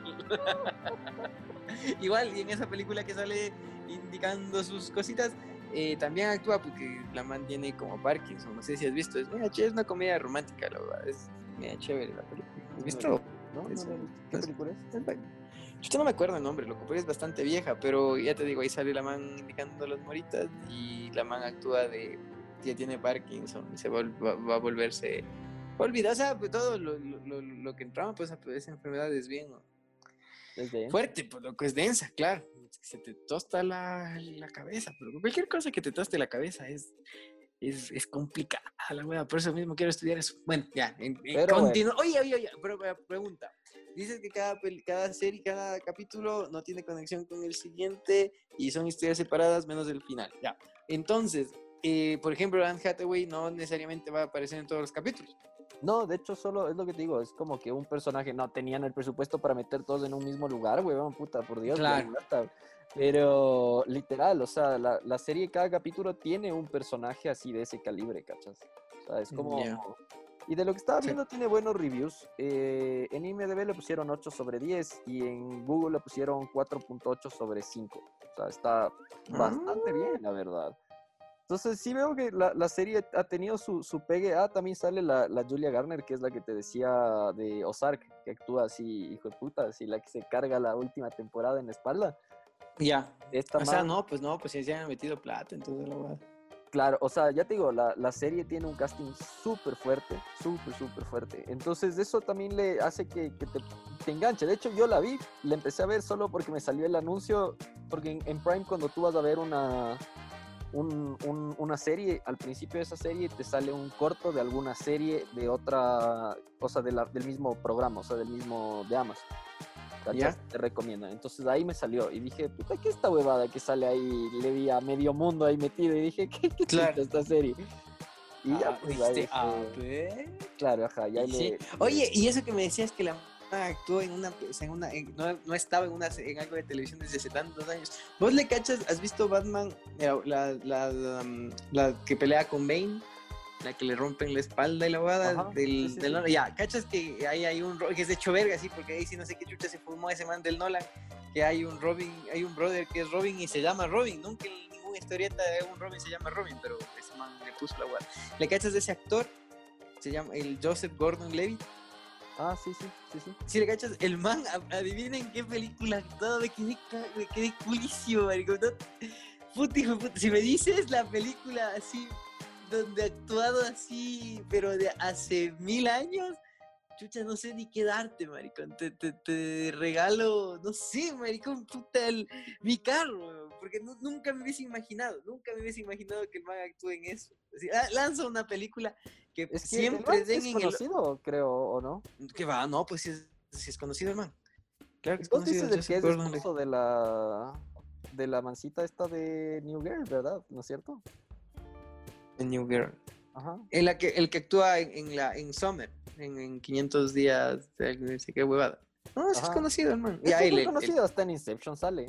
igual, y en esa película que sale indicando sus cositas, eh, también actúa porque la mantiene como Parkinson. No sé si has visto. Es, una comedia romántica, verdad. Es media chévere la película. ¿Has visto? ¿no? ¿Qué película es? Yo no me acuerdo el nombre, loco, pero es bastante vieja, pero ya te digo, ahí sale la man indicando las moritas y la man actúa de, ya tiene Parkinson se va, va, a volverse, olvidar, o sea, pues, todo lo, lo, lo, que entraba, pues esa enfermedad es bien fuerte, pues lo que es densa, claro, se te tosta la, la cabeza, pero cualquier cosa que te toste la cabeza es, es, es complicada la wea, por eso mismo quiero estudiar eso. Bueno, ya, continúo. Oye, oye, oye, pero, pregunta. Dices que cada, cada serie, cada capítulo no tiene conexión con el siguiente y son historias separadas menos el final. Ya. Entonces, eh, por ejemplo, Anne Hathaway no necesariamente va a aparecer en todos los capítulos. No, de hecho, solo es lo que te digo, es como que un personaje no tenían el presupuesto para meter todos en un mismo lugar, weón, puta, por Dios. Claro. Pero literal, o sea, la, la, serie, cada capítulo tiene un personaje así de ese calibre, ¿cachas? O sea, es como... Y de lo que estaba viendo tiene buenos reviews. Eh, en IMDB le pusieron 8 sobre 10 y en Google le pusieron 4.8 sobre 5. O sea, está bastante bien, la verdad. Entonces sí veo que la, la serie ha tenido su, su pegue. Ah, también sale la, la, Julia Garner, que es la que te decía de Ozark, que actúa así, hijo de puta, así la que se carga la última temporada en la espalda. Ya. o sea, no, pues no, pues ya han metido plata, entonces la verdad. Claro, o sea, ya te digo, la, la serie tiene un casting súper fuerte, súper, súper fuerte. Entonces eso también le hace que, que te, te, enganche. De hecho, yo la vi, la empecé a ver solo porque me salió el anuncio, porque en, en Prime cuando tú vas a ver una, un, un, una serie, al principio de esa serie te sale un corto de alguna serie de otra, cosa de del mismo programa, o sea, del mismo de Amazon. Te recomiendan. Entonces ahí me salió y dije, puta, ¿qué esta huevada que sale ahí? Le vi a medio mundo ahí metido y dije, ¿qué, qué claro. esta serie? Y ya, ah, pues, ahí, este... Claro, ajá, ya le... Oye, y eso que me decías que la actuó en una, en una no, no, estaba en, una, en algo de televisión desde hace tantos años. ¿Vos le cachas? ¿Has visto Batman, la, la, la, um, la que pelea con Bane? La que le rompen la espalda y la boda del, del Ya, ¿cachas que ahí hay un que es de hecho verga, sí? Porque ahí sí no sé qué chucha se fumó ese man del Nolan, que hay un Robin, hay un brother que es Robin y se llama Robin, nunca en ninguna historieta de un Robin se llama Robin, pero ese man le puso la boda. ¿Le cachas de ese actor? Se llama el Joseph Gordon Levy. Ah, sí, sí, sí, sí. Si le cachas, el man, adivinen qué película todo me quedé, me quedé culicio, marico. si me dices la película así donde ha actuado así, pero de hace mil años, chucha, no sé ni qué darte, maricón. Te, te, te regalo, no sé, maricón, puta, el, mi carro, porque nunca me hubiese imaginado, nunca me hubiese imaginado que el man actúe en eso. Ah, lanza una película que, es siempre es conocido, creo, ¿o no? Que va, no, pues si es, es conocido el man. Claro que es conocido. Dices que es esposo de la, de la mancita esta de New Girl, ¿verdad? ¿No es cierto? New Girl. Ajá. En la que, el que actúa en, la, en Summer, en, en 500 días, de, qué huevada. No, es conocido, hermano. Es conocido, hasta en Inception sale.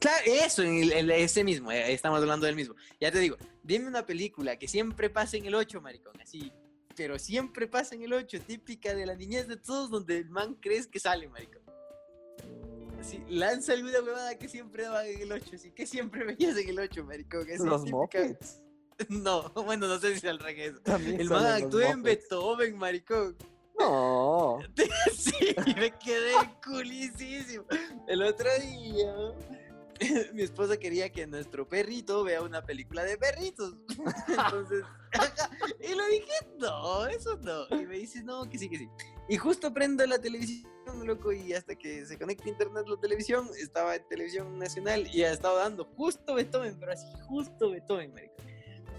Claro, eso, el, ese mismo, eh, estamos hablando del mismo. Ya te digo, dime una película que siempre pasa en el 8, maricón, así, pero siempre pasa en el 8, típica de la niñez de todos, donde el man crees que sale, maricón. Así, lanza alguna huevada que siempre daba en el 8, así que siempre veías en el 8, maricón. Los típica... No, bueno, no sé si al revés. el man actúa en Beethoven, maricón. No. sí, me quedé culisísimo. El otro día, mi esposa quería que nuestro perrito vea una película de perritos. Entonces, y le dije, no, eso no. Y me dice, no, que sí, que sí. Y justo prendo la televisión, loco, y hasta que se conecte internet la televisión, estaba en televisión nacional y ha estado dando justo Beethoven, pero así justo Beethoven, maricón.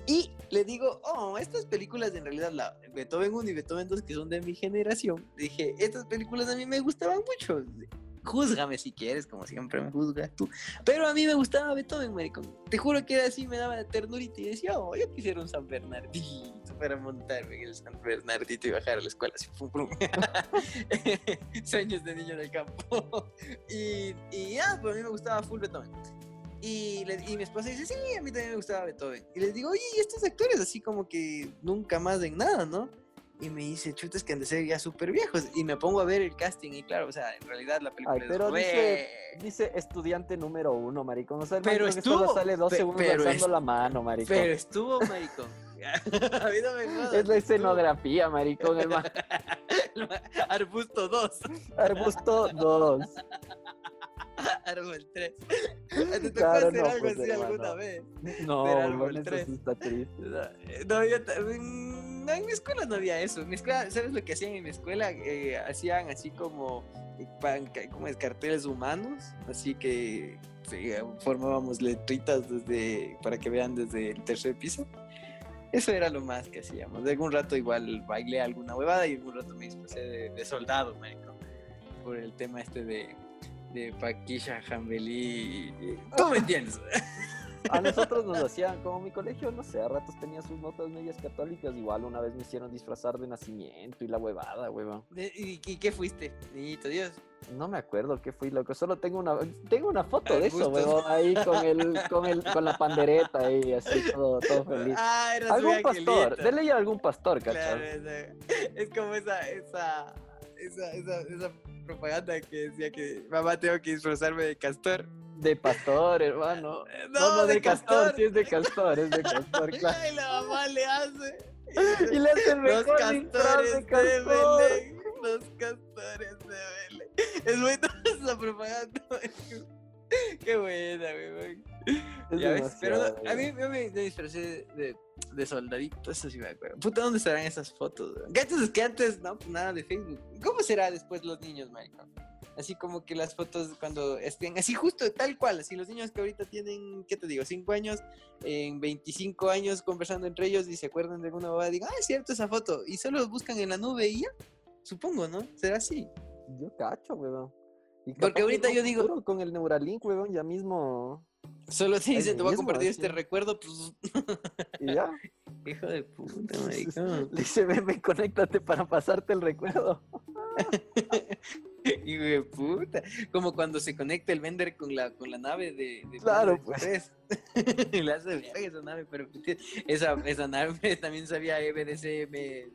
Y le digo, oh, estas películas en realidad, la Beethoven 1 y Beethoven 2, que son de mi generación, dije, estas películas a mí me gustaban mucho. Júzgame si quieres, como siempre me juzgas tú. Pero a mí me gustaba Beethoven, maricón. Te juro que era así, me daba ternurita y decía, oh, yo quisiera un San Bernardito para montarme en el San Bernardito y bajar a la escuela así, pum. Sueños de niño del campo. y, y ya, pues a mí me gustaba full Beethoven. Y, mi esposa dice, sí, a mí también me gustaba Beethoven. Y les digo, oye, ¿y estos actores así como que nunca más en nada, no? Y me dice, chutas que han de ser ya súper viejos. Y me pongo a ver el casting y claro, o sea, en realidad la película Ay, pero dice, dice, estudiante número uno, maricón. O sea, el pero estuvo, solo sale dos segundos alzando la mano, maricón. Pero estuvo, maricón. a mí no me Es la escenografía, maricón, hermano. Arbusto 2. Arbusto 2. Árbol 3. ¿Te tocó hacer algo pues, así alguna vez? No, árbol 3. está triste. No, yo mm, no, en mi escuela no había eso. En mi escuela, ¿sabes lo que hacían en mi escuela? Eh, hacían así como, eh, como carteles humanos, así que formábamos letritas desde, para que vean desde el tercer piso. Eso era lo más que hacíamos. De algún rato igual bailé alguna huevada y algún rato me disfrazé de, soldado, médico. Por el tema este de, de Paquisha, Jambelí. ¿Cómo me entiendes? A nosotros nos hacían, como mi colegio, no sé, a ratos tenía sus notas medias católicas, igual una vez me hicieron disfrazar de nacimiento y la huevada, huevón. ¿Y, qué fuiste, niñito Dios? No me acuerdo qué fui, loco, solo tengo una, tengo una foto de eso, huevón, ahí con el, con el, con la pandereta ahí, así todo, todo feliz. Ah, era Algún pastor, dele ya algún pastor, ¿cachai? Claro, es como esa, esa, esa, esa, esa propaganda que decía que mamá tengo que disfrazarme de castor de pastor, hermano. No, no, de, castor. sí es de castor, es de castor, claro. Y la mamá le hace. Y le hace Los castores de, castor. Belén. Los castores de Belén. Es muy esa propaganda. Qué buena, güey. Pero a mí me, disfrazé de, de, soldadito, eso sí me acuerdo. Puta, ¿dónde estarán esas fotos? Antes es que antes, no, pues nada de Facebook. ¿Cómo será después los niños, Michael? así como que las fotos cuando estén, así justo tal cual, así los niños que ahorita tienen, ¿qué te digo? 5 años, en 25 años conversando entre ellos y se acuerdan de alguna boda, digan, ah, es cierto esa foto, y solo buscan en la nube y ya, supongo, ¿no? Será así. Yo cacho, weón. Porque ahorita yo digo... Con el Neuralink, weón, ya mismo... Solo si se te va a compartir este recuerdo, pues... ¿Y ya? Hijo de puta, maricón. Dice, ven, conéctate para pasarte el recuerdo. Hijo de puta. Como cuando se conecta el vender con la, con la nave de. claro, pues. Le hace verga esa nave, pero esa, esa nave también sabía EBDCM.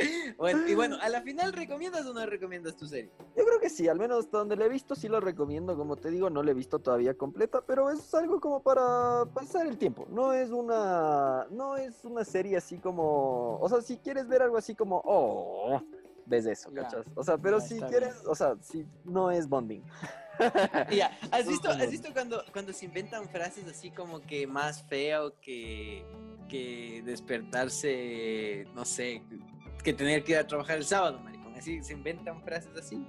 Bueno, y bueno, a la final, ¿recomiendas o no recomiendas tu serie? Yo creo que sí, al menos hasta donde la he visto, sí lo recomiendo. Como te digo, no la he visto todavía completa, pero es algo como para pasar el tiempo. No es una, no es una serie así como, o sea, si quieres ver algo así como, oh, ves eso, ¿cachas? O sea, pero si quieres, o sea, si no es bonding. Ya, ¿has visto, ¿has visto cuando, cuando se inventan frases así como que más feo que, que despertarse, no sé, que tener que ir a trabajar el sábado, maricón. Así se inventan frases así.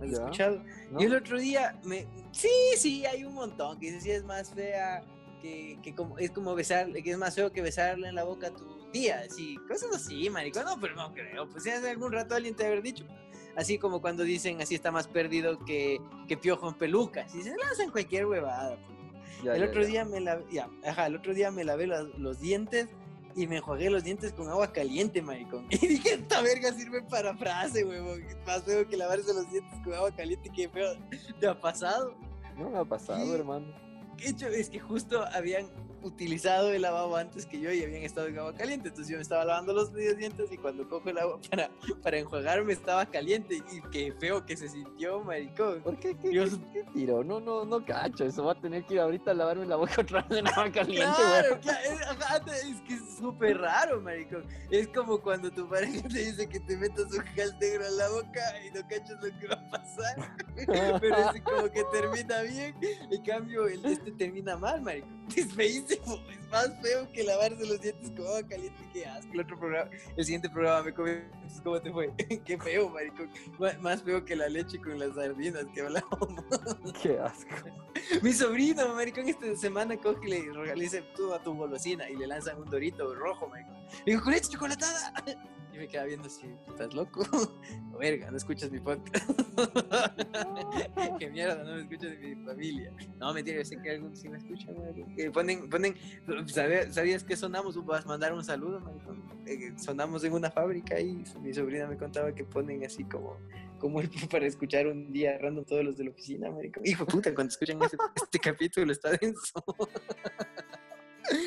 ¿Has escuchado? Y el otro día me. Sí, sí, hay un montón. Que dice si es más fea. Que, que como, es como besarle, que es más feo que besarle en la boca a tu tía, así, cosas así, maricón, no, pero no creo, pues si hace algún rato alguien te haber dicho, así como cuando dicen así está más perdido que, que piojo en pelucas, y se lanzan cualquier huevada. Pues. el otro día me la, ya, ajá, el otro día me lavé los, los dientes y me enjuagué los dientes con agua caliente, maricón. Y dije, esta verga sirve para frase, huevón. Más feo que lavarse los dientes con agua caliente, que feo. ¿Te ha pasado? No me ha pasado, hermano. ¿Qué hecho? Es que justo habían utilizado el lavabo antes que yo y habían estado en agua caliente. Entonces yo me estaba lavando los dientes y cuando cojo el agua para, para enjuagarme estaba caliente. Y qué feo que se sintió, maricón. ¿Por qué? ¿Qué, ¿qué, tiro? No, no, no cacho. Eso va a tener que ir ahorita a lavarme la boca otra vez en agua caliente, claro, claro, es, que es súper raro, maricón. Es como cuando tu pareja te dice que te metas un gel negro en la boca y no cachas lo que va a pasar. Pero es como que termina bien. En cambio, el este termina mal, maricón. Es feísimo es más feo que lavarse los dientes con agua caliente. que asco. El otro programa, el siguiente programa me comí. ¿Cómo te fue? Qué feo, maricón. Más feo que la leche con las sardinas que hablábamos. Qué asco. Mi sobrino, maricón, esta semana coge y le realiza tú a tu golosina y le lanzan un dorito rojo, maricón. Le digo, con leche chocolatada. Me queda viendo así, ¿estás loco? O verga, no escuchas mi podcast. Qué mierda, no me escuchas de mi familia. No, mentira, yo sé que algún sí me escucha, maricón. ponen, ponen, ¿sabías que sonamos? Vas a mandar un saludo, maricón. Eh, sonamos en una fábrica y mi sobrina me contaba que ponen así como como para escuchar un día random todos los de la oficina, marico. Hijo puta, cuando escuchan este, este capítulo está denso.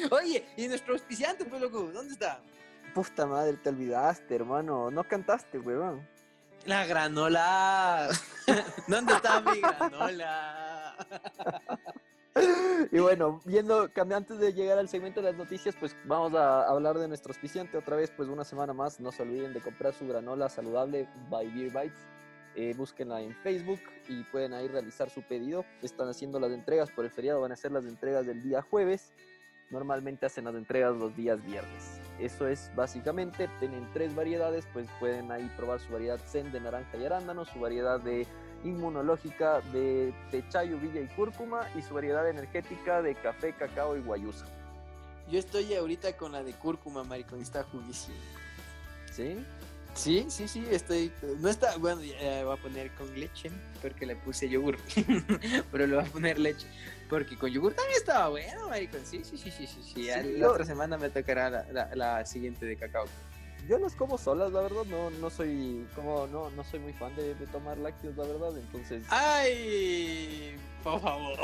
Oye, ¿y nuestro auspiciante, pues, loco? ¿Dónde está? Puta madre, te olvidaste, hermano. No cantaste, weón. La granola. ¿Dónde está mi granola? y bueno, viendo, antes de llegar al segmento de las noticias, pues vamos a hablar de nuestro auspiciante otra vez, pues una semana más. No se olviden de comprar su granola saludable by Beer Bites. Eh, búsquenla en Facebook y pueden ahí realizar su pedido. Están haciendo las entregas por el feriado, van a hacer las entregas del día jueves. Normalmente hacen las entregas los días viernes. Eso es básicamente, tienen tres variedades, pues pueden ahí probar su variedad Zen de naranja y arándano, su variedad de inmunológica de techayo, villa y cúrcuma y su variedad energética de café, cacao y guayusa. Yo estoy ahorita con la de cúrcuma, maricón, está juguísimo. ¿Sí? Sí, sí, sí, estoy. No está. Bueno, ya voy a poner con leche, porque le puse yogur. Pero le voy a poner leche. Porque con yogur también estaba bueno, maricón. Sí, sí, sí, sí, sí. sí. la otra semana me tocará la, la siguiente de cacao yo las como solas, la verdad, no, no soy como no, no soy muy fan de, tomar lácteos, la verdad, entonces. ¡Ay! Por favor.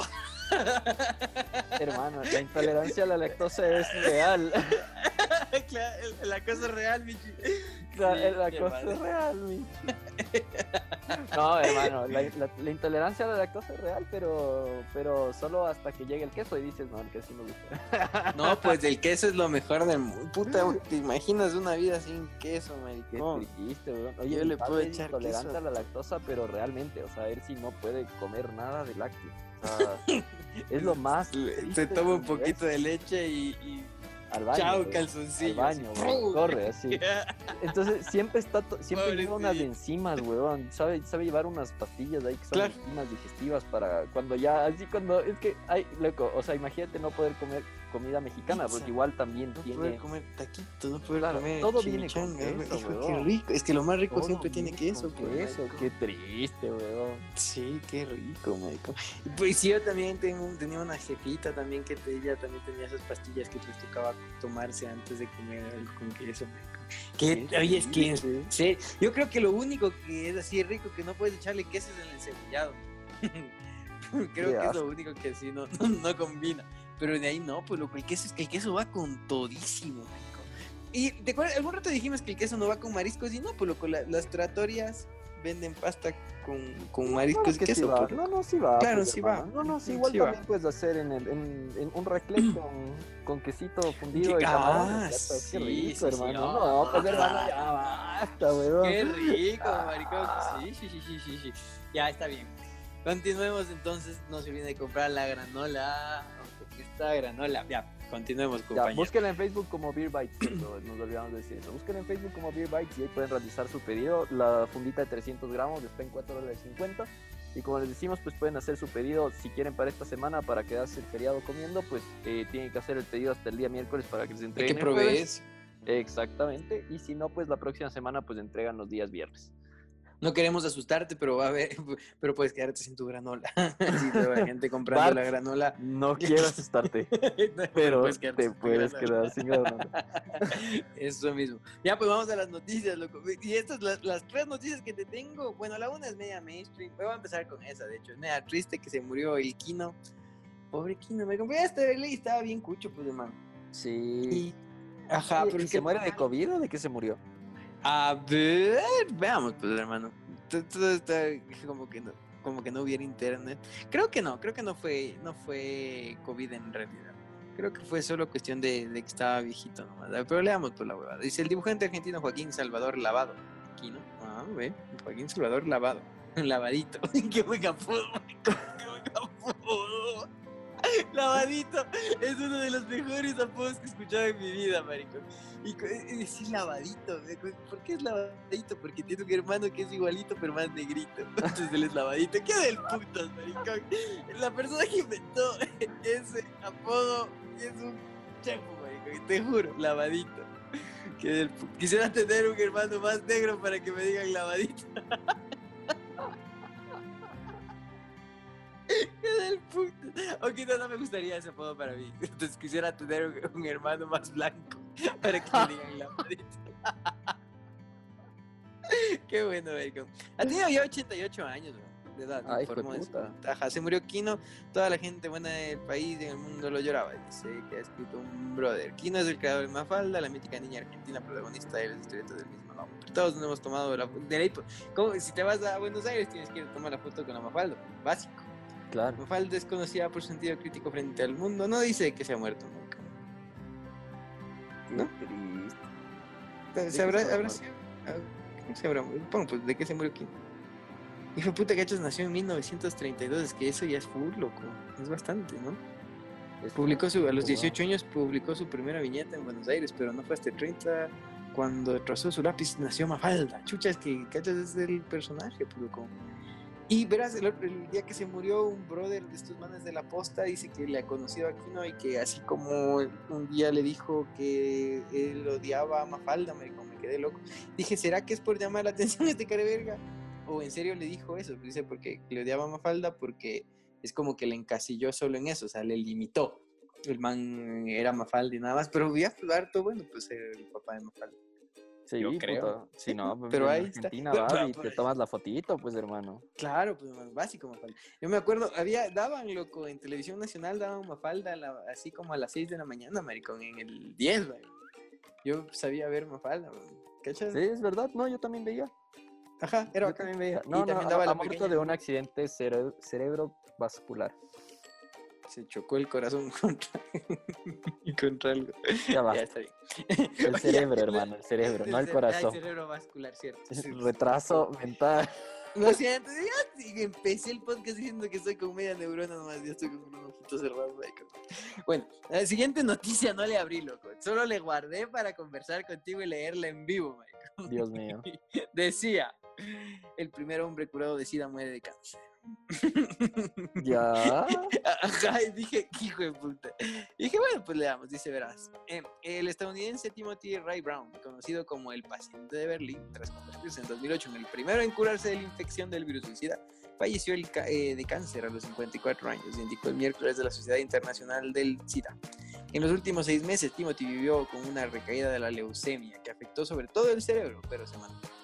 Hermano, la intolerancia a la lactosa es real. la cosa es real, Michi. La, cosa es real, Michi. No, hermano, la, intolerancia a la lactosa es real, pero, pero solo hasta que llegue el queso y dices, no, el queso no gusta. No, pues el queso es lo mejor del mundo. Puta, ¿te imaginas una vida sin queso, Qué triste, Oye, Yo le puedo echar intolerante a la lactosa, pero realmente, o sea, él sí no puede comer nada de lácteos. es lo más. Se toma un poquito de leche y al baño. Chao, calzoncillo. Al baño, corre así. Entonces siempre está, siempre lleva unas enzimas, weón. Sabe, sabe llevar unas pastillas ahí que son enzimas digestivas para cuando ya, así cuando, es que, ay, loco, o sea, imagínate no poder comer comida mexicana, porque igual también no tiene. Poder comer taquitos, no poder comer. Todo viene con queso, Qué rico. Es que lo más rico siempre tiene queso. Qué triste, weón. Sí, qué rico, marico. Pues sí, yo también tengo, tenía una jefita también que ella también tenía esas pastillas que les tocaba tomarse antes de comer algo con queso, marico. Que, oye, es que, sí, yo creo que lo único que es así rico que no puedes echarle queso es el encebollado. creo que es lo único que así no, no combina. Pero de ahí no, pues lo que el queso, el queso va con todísimo, Y te acuerdas, algún rato dijimos que el queso no va con mariscos y no, pues loco, las tratorias venden pasta con, con mariscos y queso. Pues, no, no, sí va. Claro, pues, sí va. No, no, sí, igual también puedes hacer en, el, en, un raclette con, con quesito fundido y ah, sí, Qué rico, hermano. no, pues hermano, ya basta, weón. Qué rico, maricón. Sí, sí, sí, sí, sí. Ya, está bien. Continuemos entonces, no se olviden de comprar la granola esta granola. Ya, continuemos, compañeros. búsquenla en Facebook como Beer Bites. nos olvidamos de decir eso. Búsquenla en Facebook como Beer Bites y ahí pueden realizar su pedido. La fundita de 300 gramos está en 4 dólares 50. Y como les decimos, pues pueden hacer su pedido si quieren para esta semana, para quedarse el feriado comiendo, pues eh, tienen que hacer el pedido hasta el día miércoles para que les entreguen. ¿Qué provees? Exactamente. Y si no, pues la próxima semana pues entregan los días viernes no queremos asustarte, pero va a haber, pero puedes quedarte sin tu granola. Si hay gente comprando la granola. No quiero asustarte, pero te puedes quedar sin granola. Eso mismo. Ya, pues vamos a las noticias, loco. Y estas, las, las tres noticias que te tengo, bueno, la una es media mainstream. Voy a empezar con esa, de hecho. Es media triste que se murió el Kino. Pobre Kino, me compré este y estaba bien cucho, pues, hermano. Sí. Ajá, pero ¿y se muere de COVID o de qué se murió? A ver, veamos, pues hermano. Todo está como que no, como que no hubiera internet. Creo que no, creo que no fue, no fue COVID en realidad. Creo que fue solo cuestión de, que estaba viejito nomás. Pero leamos por pues, la huevada. Dice el dibujante argentino Joaquín Salvador Lavado. Aquí, ¿no? Ah, ve. Joaquín Salvador Lavado. Lavadito. Qué buen apodo, qué buen apodo. Lavadito es uno de los mejores apodos que he escuchado en mi vida, marico. Y, decir lavadito, ¿por qué es lavadito? Porque tiene un hermano que es igualito pero más negrito. Entonces él es lavadito. ¿Qué del putas, maricón? La persona que inventó ese apodo es un chefo, marico. Y te juro, lavadito. ¿Qué del Quisiera tener un hermano más negro para que me digan lavadito. del puto? Ok, no, no me gustaría ese apodo para mí. Entonces quisiera tener un, hermano más blanco para que me digan la Qué bueno, Bacon. Ha tenido ya 88 años, de edad. Ay, puta. Ajá, se murió Kino. Toda la gente buena del país y del mundo lo lloraba. Dice que ha escrito un brother. Kino es el creador de Mafalda, la mítica niña argentina protagonista de las historietas del mismo nombre. Todos nos hemos tomado la foto. Si te vas a Buenos Aires, tienes que tomar la foto con la Mafalda. Básico. Claro. Mafalda es conocida por su sentido crítico frente al mundo. No dice que se ha muerto nunca. ¿No? Triste. ¿Se habrá, habrá sido? se habrá Bueno, pues, ¿de qué se murió quién? Hijo puta, Gachos nació en 1932. Es que eso ya es full, loco. Es bastante, ¿no? publicó su, a los 18 años publicó su primera viñeta en Buenos Aires, pero no fue hasta 30 cuando trazó su lápiz nació Mafalda. Chucha, es que Cachas es el personaje, como... Y verás, el, día que se murió un brother de estos manes de la posta dice que le ha conocido a Aquino y que así como un día le dijo que él odiaba a Mafalda, me, me quedé loco. Dije, ¿será que es por llamar la atención a este careverga? O en serio le dijo eso, dice porque le odiaba a Mafalda porque es como que le encasilló solo en eso, o sea, le limitó. El man era Mafalda y nada más, pero voy a todo bueno, pues el papá de Mafalda. Sí, yo creo. Si no, pues, pero ahí Argentina está. y te tomas la fotito, pues, hermano. Claro, pues, básico, Mafalda. Yo me acuerdo, había, daban, loco, en televisión nacional daban Mafalda así como a las 6 de la mañana, maricón, en el 10, güey. Yo sabía ver Mafalda, ¿cachas? Sí, es verdad, no, yo también veía. Ajá, era Yo también veía. No, y no, también daba la muerto de un accidente cerebrovascular se chocó el corazón contra, contra algo. Ya va. está bien. El cerebro, hermano, el cerebro, no el corazón. El cerebro vascular, cierto. Retraso mental. Lo siento, ya empecé el podcast diciendo que estoy con media neurona nomás, ya estoy con un ojito cerrado. Bueno, la siguiente noticia no le abrí, loco. Solo le guardé para conversar contigo y leerla en vivo, Michael. Dios mío. Decía, el primer hombre curado de SIDA muere de cáncer. Ya. Ajá, y dije, hijo de puta. Y dije, bueno, pues leamos, dice, verás. Em, el estadounidense Timothy Ray Brown, conocido como el paciente de Berlín, tras convertirse en 2008 en el primero en curarse de la infección del virus suicida, falleció el eh, de cáncer a los 54 años, indicó el miércoles de la Sociedad Internacional del SIDA. En los últimos seis meses, Timothy vivió con una recaída de la leucemia que afectó sobre todo el cerebro, pero se mantuvo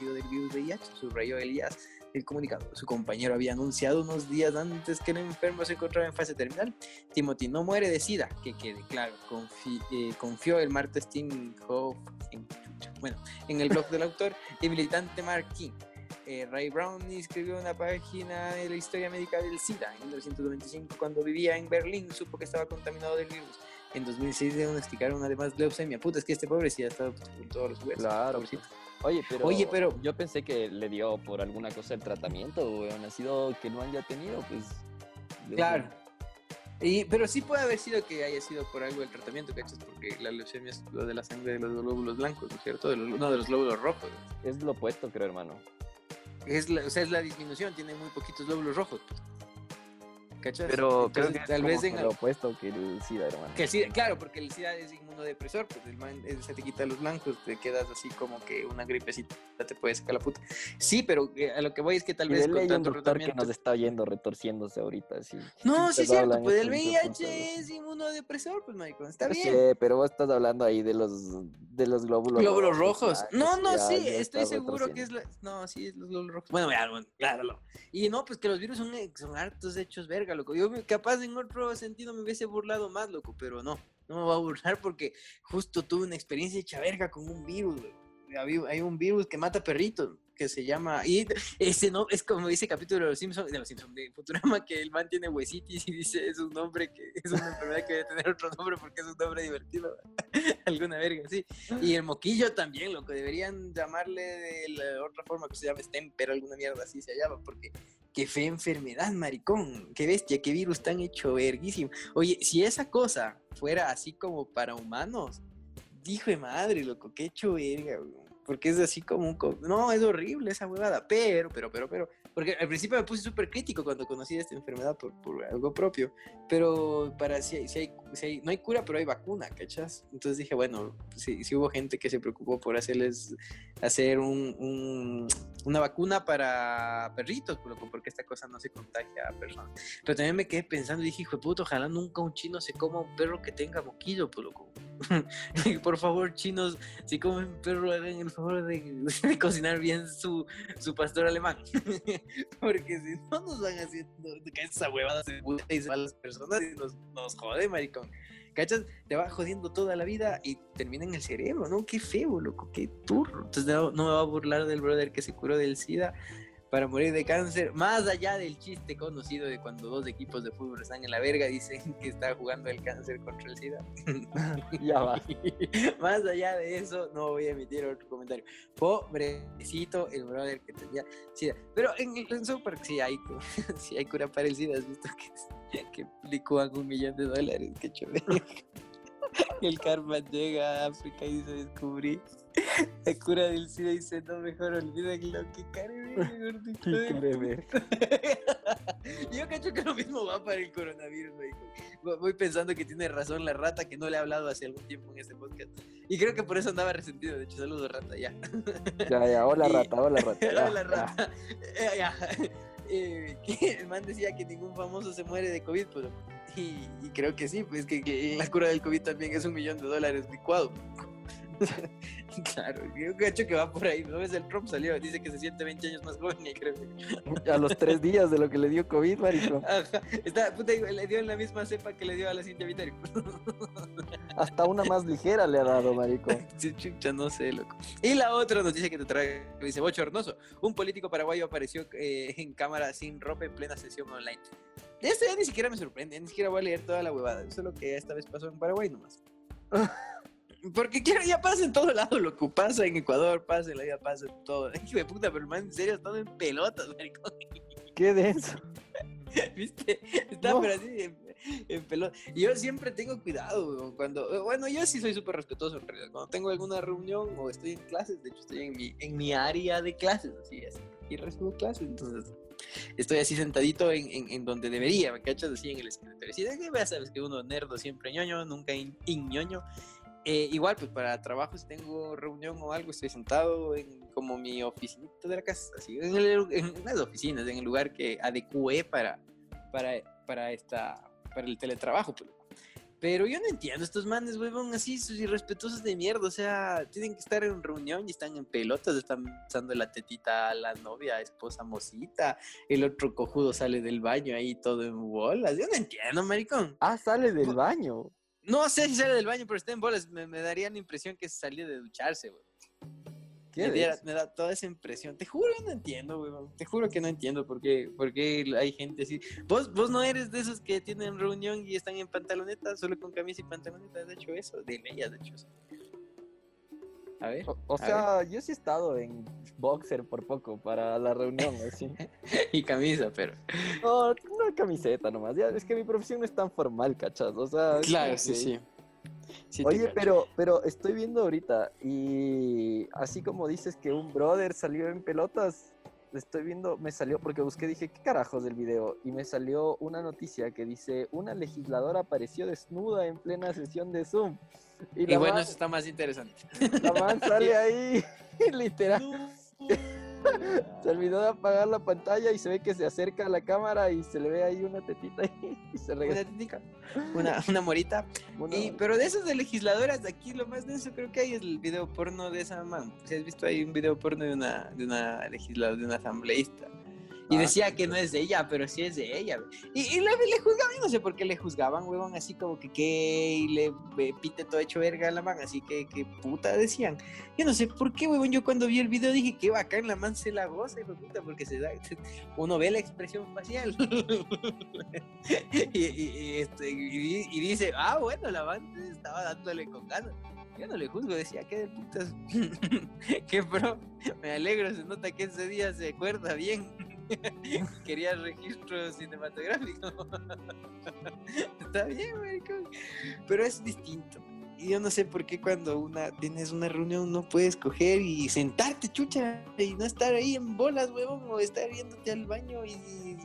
del virus de VIH, subrayó Elías el comunicado. Su compañero había anunciado unos días antes que el enfermo se encontraba en fase terminal. Timothy no muere de SIDA, que quede claro, eh, confió el martes Tim Hoff en, bueno, en el blog del autor y militante Mark King. Eh, Ray Brown escribió una página de la historia médica del SIDA en 1995 cuando vivía en Berlín, supo que estaba contaminado del virus. En 2006 diagnosticaron además leucemia. Puta, es que este pobre sí ha estado con todos los huesos. Claro. Oye, pero, Oye, pero yo pensé que le dio por alguna cosa el tratamiento, weón. Ha sido que no haya tenido, pues. Claro. Y, pero sí puede haber sido que haya sido por algo el tratamiento, ¿cachas? Porque la leucemia es lo de la sangre de los glóbulos blancos, ¿no es cierto? no, de los glóbulos rojos. Es lo opuesto, creo, hermano. Es o sea, es la disminución, tiene muy poquitos glóbulos rojos. Pues. Pero creo que tal vez en lo opuesto que el SIDA, hermano. Que el SIDA, claro, porque el SIDA es inmunodepresor, pues el man, se te quita los blancos, te quedas así como que una gripecita te puede sacar la puta. Sí, pero eh, a lo que voy es que tal vez con tanto doctor que nos está yendo retorciéndose ahorita, sí. No, sí es cierto, pues el VIH es inmunodepresor, pues Michael, está bien. Sí, pero vos estás hablando ahí de los de los glóbulos glóbulos rojos. no, no, sí, estoy seguro que es la... no, sí, es los glóbulos rojos. Bueno, ya, bueno, claro. Y no, pues que los virus son, son hartos hechos verga loco. Yo capaz en otro sentido me hubiese burlado más, loco, pero no, no me voy a burlar porque justo tuve una experiencia hecha verga con un virus, Hay un virus que mata perritos que se llama. Y ese no, es como dice el capítulo de los Simpsons, de los Simpsons, de Futurama, que el man tiene huesitis y dice es un nombre que es una enfermedad que debe tener otro nombre porque es un nombre divertido. Alguna verga, sí. Y el moquillo también, lo que deberían llamarle de la otra forma que se llama Stemper, alguna mierda así se llama, porque qué fe enfermedad, maricón, qué bestia, qué virus tan hecho verguísimo. Oye, si esa cosa fuera así como para humanos, dijo de madre, loco, qué hecho verga, porque es así como un... No, es horrible esa huevada, pero, pero, pero, pero... Porque al principio me puse súper crítico cuando conocí esta enfermedad por, por, algo propio, pero para si si, hay, si hay, no hay cura, pero hay vacuna, ¿cachas? Entonces dije, bueno, si, si hubo gente que se preocupó por hacerles, hacer un, un, una vacuna para perritos, porque esta cosa no se contagia a personas. Pero también me quedé pensando y dije, hijo de puto, ojalá nunca un chino se coma un perro que tenga moquillo, pues loco. por favor, chinos, si comen perro, hagan el favor de, cocinar bien su, su pastor alemán. Porque si no nos van haciendo esa huevada se y a las personas y nos, nos jode, maricón. ¿Cachas? Te va jodiendo toda la vida y termina en el cerebro, ¿no? Qué feo, loco, qué turro. Entonces no, no me va a burlar del brother que se curó del SIDA para morir de cáncer, más allá del chiste conocido de cuando dos equipos de fútbol están en la verga, dicen que está jugando el cáncer contra el SIDA. ya va. más allá de eso, no voy a emitir otro comentario. Pobrecito el brother que tenía SIDA. Pero en, en Super sí hay, sí hay cura para el SIDA, has visto que, que licúan un millón de dólares, qué chévere. el karma llega a África y se descubrí la cura del y dice, no, mejor olviden lo que care gordito. Yo cacho que lo mismo va para el coronavirus, Voy pensando que tiene razón la rata que no le he hablado hace algún tiempo en este podcast. Y creo que por eso andaba resentido. De hecho, saludos, rata, ya. Ya, ya, hola, rata, hola, rata. hola, rata. Eh, ya. Eh, el man decía que ningún famoso se muere de COVID, pero y, creo que sí, pues que, la cura del COVID también es un millón de dólares licuado. Claro, yo cacho que va por ahí. ¿No ves? El Trump salió, dice que se siente 20 años más joven y creo A los tres días de lo que le dio COVID, marico. Está, puta, le dio en la misma cepa que le dio a la Cintia Viteri. Hasta una más ligera le ha dado, marico. Sí, chucha, no sé, loco. Y la otra noticia que te trae, dice Bochornoso. Un político paraguayo apareció eh, en cámara sin ropa en plena sesión online. Esto ya ni siquiera me sorprende, ni siquiera voy a leer toda la huevada. Eso es lo que esta vez pasó en Paraguay nomás. Porque ya pasa en todo lado, lo que pasa en Ecuador, pasa en la vida, pasa en todo. Hijo de puta, pero man, en serio, estado en pelotas, marico. Qué denso. ¿Viste? Está pero así en, pelotas. Y yo siempre tengo cuidado, cuando, bueno, yo sí soy súper respetuoso en realidad. Cuando tengo alguna reunión o estoy en clases, de hecho estoy en mi, en mi área de clases, así es. Y recibo clases, entonces estoy así sentadito en, en, donde debería, ¿me cachas? Así en el escritorio. Si de que ya sabes que uno nerdo siempre ñoño, nunca in, ñoño. Eh, igual, pues para trabajo, si tengo reunión o algo, estoy sentado en como mi oficinita de la casa, así, en, en las oficinas, en el lugar que adecué para, para, para, esta, para el teletrabajo. Pues. Pero yo no entiendo, estos manes, huevón, así, sus irrespetuosos de mierda. O sea, tienen que estar en reunión y están en pelotas, están usando la tetita a la novia, esposa mosita. El otro cojudo sale del baño ahí todo en bolas. Yo no entiendo, maricón. Ah, sale del baño. No sé si sale del baño, pero está en bolas. Me, daría la impresión que salía de ducharse, güey. Me, da toda esa impresión. Te juro que no entiendo, güey. Te juro que no entiendo por qué, por qué hay gente así. ¿Vos, vos no eres de esos que tienen reunión y están en pantaloneta, solo con camisa y pantaloneta. De hecho, eso. De ella, de hecho. Eso. A ver. O, sea, yo sí he estado en boxer por poco para la reunión, así. y camisa, pero. No, una camiseta nomás. Ya, es que mi profesión no es tan formal, ¿cachas? O sea. Claro, sí, sí. Oye, pero, pero estoy viendo ahorita y así como dices que un brother salió en pelotas, estoy viendo, me salió, porque busqué, dije, ¿qué carajos del video? Y me salió una noticia que dice, una legisladora apareció desnuda en plena sesión de Zoom. Y, bueno, eso está más interesante. La man sale ahí, literal. se olvidó de apagar la pantalla y se ve que se acerca a la cámara y se le ve ahí una tetita y se regresa. Una, una, morita. y, pero de esas de legisladoras, aquí lo más denso creo que hay es el video porno de esa man. Si has visto ahí un video porno de una, de una legisladora, de una asambleísta. Y ah, decía que no es de ella, pero sí es de ella. Y, y le, le, juzgaban, no sé por qué le juzgaban, huevón, así como que, que y le pite todo hecho verga a la man, así que, que puta decían. Yo no sé por qué, huevón, yo cuando vi el video dije que bacán, la man se la goza, y puta, porque se da, uno ve la expresión facial. y, este, y, dice, ah, bueno, la man estaba dándole con ganas. Yo no le juzgo, decía, qué de putas, qué pro, me alegro, se nota que ese día se acuerda bien. Quería registro cinematográfico. Está bien. Pero es distinto. Y yo no sé por qué cuando una tienes una reunión no puedes coger y sentarte, chucha, y no estar ahí en bolas, huevón, o estar viéndote al baño y,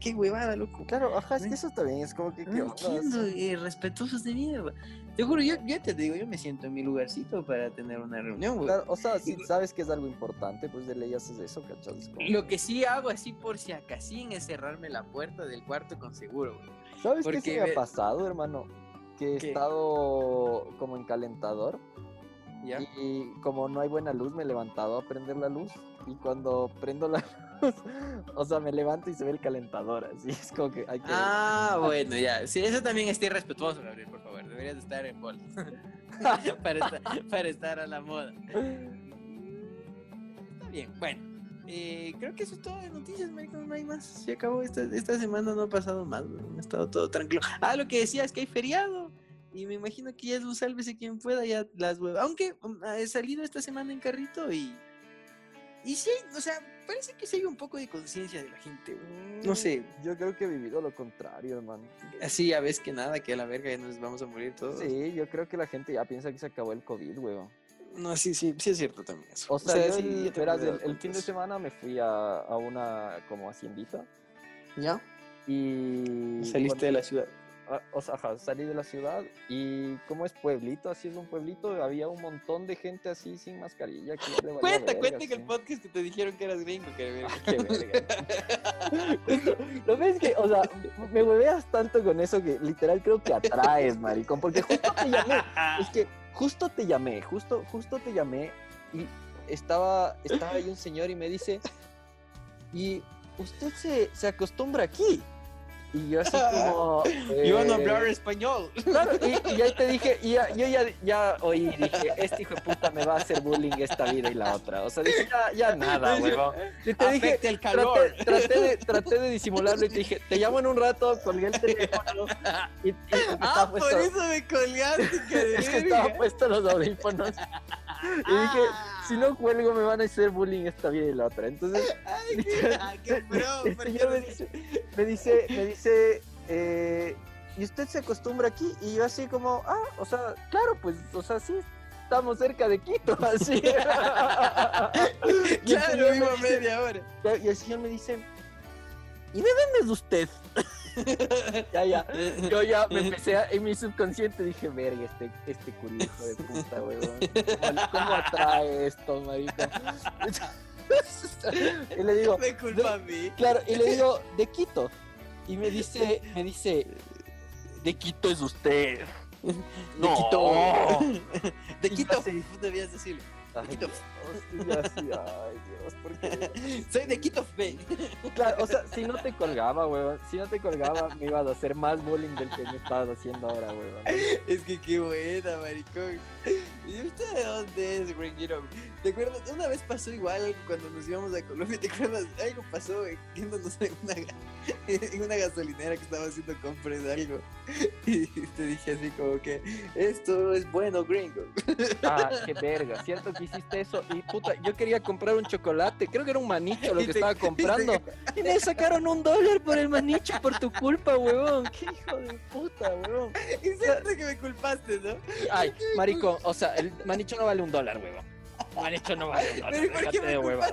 qué huevada, loco. Claro, ajá, es que eso también es como que... No entiendo, eh, respetuosos de mierda. Te juro, yo ya te digo, yo me siento en mi lugarcito para tener una reunión, Claro, o sea, si sabes que es algo importante, pues de ley haces eso, ¿cachas? Lo que sí hago así por si acaso es cerrarme la puerta del cuarto con seguro, güey. ¿Sabes qué se me ha pasado, hermano? Que he estado como en calentador. Y como no hay buena luz, me he levantado a prender la luz. Y cuando prendo la o sea, me levanto y se ve el calentador, así es como que hay que... Ah, bueno, ya. Sí, eso también estoy respetuoso, Gabriel, por favor. Deberías estar en bol. para, estar, para estar a la moda. Está bien, bueno. Eh, creo que eso es todo de noticias, Marico, no hay más. Se acabó esta, esta semana, no ha pasado más, ha estado todo tranquilo. Ah, lo que decía es que hay feriado. Y me imagino que ya es un sálvese quien pueda, ya las huevas. Aunque um, he salido esta semana en carrito y. Y sí, o sea, parece que sí hay un poco de conciencia de la gente. No sé. Yo creo que he vivido lo contrario, hermano. Así, a veces que nada, que a la verga ya nos vamos a morir todos. Sí, yo creo que la gente ya piensa que se acabó el COVID, weón. No, sí, sí, sí es cierto también eso. O sea, el, fin de semana me fui a, a una como haciendita. ¿Ya? Y... Saliste de la ciudad. O sea, salí de la ciudad y como es pueblito, así es un pueblito, había un montón de gente así sin mascarilla. cuenta, cuenta que el podcast que te dijeron que eras gringo, que ah, Qué verga. Lo ves que, o sea, me hueveas tanto con eso que literal creo que atraes, maricón, porque justo te llamé, es que justo te llamé, justo, justo te llamé y estaba, estaba ahí un señor y me dice, y usted se, se acostumbra aquí. Y yo así como... Iban a hablar eh, español. Claro, y, y, ahí te dije, y yo ya, ya oí, dije, este hijo de puta me va a hacer bullying esta vida y la otra. O sea, dije, ya, ya nada, huevón. Y te dije, el calor. Traté, de, traté de disimularlo y te dije, te llamo en un rato, colgué el teléfono. Y, y ah, por eso me colgaste, que Es que estaba puesto los audífonos. Y dije, si no cuelgo me van a hacer bullying esta vida y la otra. Entonces, Ay, qué, qué me dice, me dice, me dice eh, ¿y usted se acostumbra aquí? Y yo así como, ah, o sea, claro, pues, o sea, sí, estamos cerca de Quito, así. claro, vivo media hora. Y el señor me dice, ¿y de dónde es usted? ya, ya. Yo ya me empecé a, en mi subconsciente dije, verga, este, este de puta, weón. ¿Cómo atrae esto, marico? y le digo, me culpa a mí. Claro, y le digo, de Quito. Y me dice, me dice, de Quito es usted. De Quito. De Quito, debías decirlo. De Quito. Ay, Dios, ¿por qué? Soy de Quito Fe. Claro, o sea, si no te colgaba, weón, si no te colgaba, me ibas a hacer más bullying del que me estabas haciendo ahora, weón. Es que qué buena, maricón. ¿Y usted de dónde es, Gringiro? ¿Te acuerdas? Una vez pasó igual cuando nos íbamos a Colombia, ¿te acuerdas? Algo pasó yéndonos en una, en una gasolinera que estaba haciendo compras de algo. Y te dije así como que, esto es bueno, gringo. Ah, qué verga, cierto que hiciste eso. Y puta, yo quería comprar un chocolate, creo que era un manicho lo que estaba comprando. Y me sacaron un dólar por el manicho por tu culpa, huevón. Qué hijo de puta, huevón. Y cierto que me culpaste, ¿no? Ay, marico, o sea, el manicho no vale un dólar, huevón. Manicho no vale un dólar. ¿Por qué me hueva.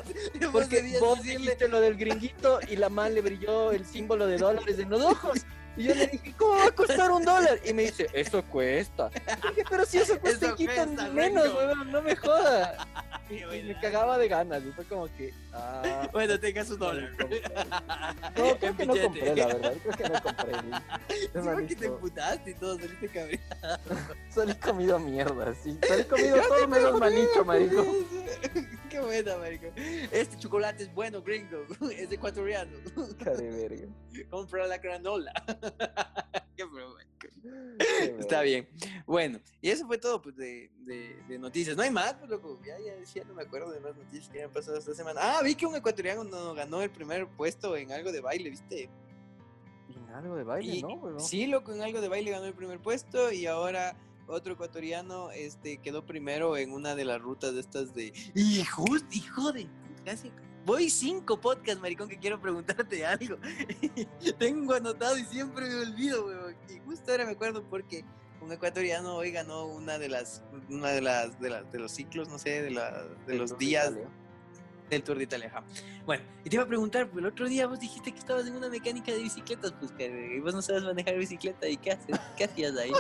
Porque vos dijiste lo del gringuito y la mal le brilló el símbolo de dólares en los ojos. Y yo le dije, ¿cómo va a costar un dólar? Y me dice, eso cuesta. Y dije, pero si eso cuesta, eso cuesta menos, weón, no me jodas. Y, me cagaba de ganas. Y fue como que. Ah, bueno, tengas un dólar. No, creo que no compré, la verdad. Creo que no compré. Sí, que te emputaste y todo, saliste cabreado. Salí comido mierda, sí. Salí comido todo menos manicho, marico. Qué buena, marico. Este chocolate es bueno, gringo. Es ecuatoriano. Verga. Compra la granola. Qué Está bien. Bueno, y eso fue todo pues, de, de, noticias. No hay más, pues, loco. Ya, ya decía, no me acuerdo de más noticias que han pasado esta semana. Ah, vi que un ecuatoriano no ganó el primer puesto en algo de baile, ¿viste? En algo de baile, ¿no? Sí, loco, en algo de baile ganó el primer puesto y ahora otro ecuatoriano este, quedó primero en una de las rutas de estas de. ¡Hijo, hijo de! Casi Voy cinco podcasts, maricón, que quiero preguntarte algo. Tengo anotado y siempre me olvido, weón. Y justo ahora me acuerdo porque un ecuatoriano hoy ganó una de las, una de las, de, las, de los ciclos, no sé, de, la, de los días del Tour de Italia. Bueno, y te iba a preguntar, pues el otro día vos dijiste que estabas en una mecánica de bicicletas, pues que vos no sabes manejar bicicleta, ¿y qué haces? ¿Qué hacías ahí?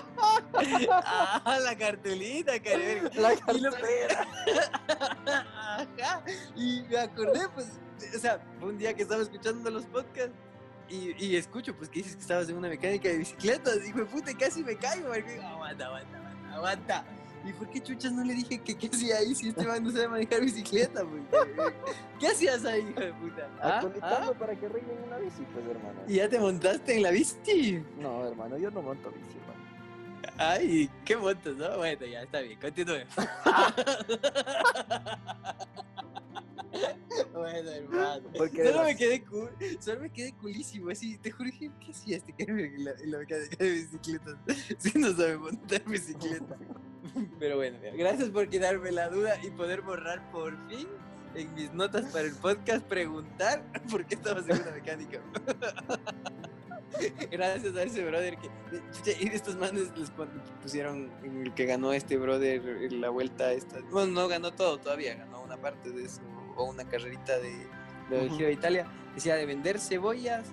ah, la cartelita, cariño. La cartelita. Ajá. Y me acordé, pues, o sea, fue un día que estaba escuchando los podcasts y, y, escucho, pues, que dices que estabas en una mecánica de bicicletas. Y me puta, casi me caigo. Aguanta, aguanta, aguanta, aguanta. ¿Y por qué chuchas no le dije que qué hacía ahí si este man no sabe manejar bicicleta, pues? ¿Qué hacías ahí, hijo de puta? ¿Ah? ¿Ah? para que arreglen una bici, pues, hermano. ¿Y ya te montaste en la bici? No, hermano, yo no monto bici, hermano. Ay, ¿qué montas, no? Bueno, ya está bien, continúe. bueno, hermano. solo, me quedé cool, solo me quedé culísimo. Así, te juro que, ¿qué hacía este que en la, en la mecánica de bicicletas? Si no sabe montar bicicleta. Pero bueno, gracias por quedarme la duda y poder borrar por fin en mis notas para el podcast preguntar por qué estabas en una mecánica. Gracias a ese brother que estos manes les pusieron el que ganó este brother la vuelta esta. Bueno, no ganó todo todavía, ganó una parte de eso o una carrerita de, de Giro de Italia. Decía de vender cebollas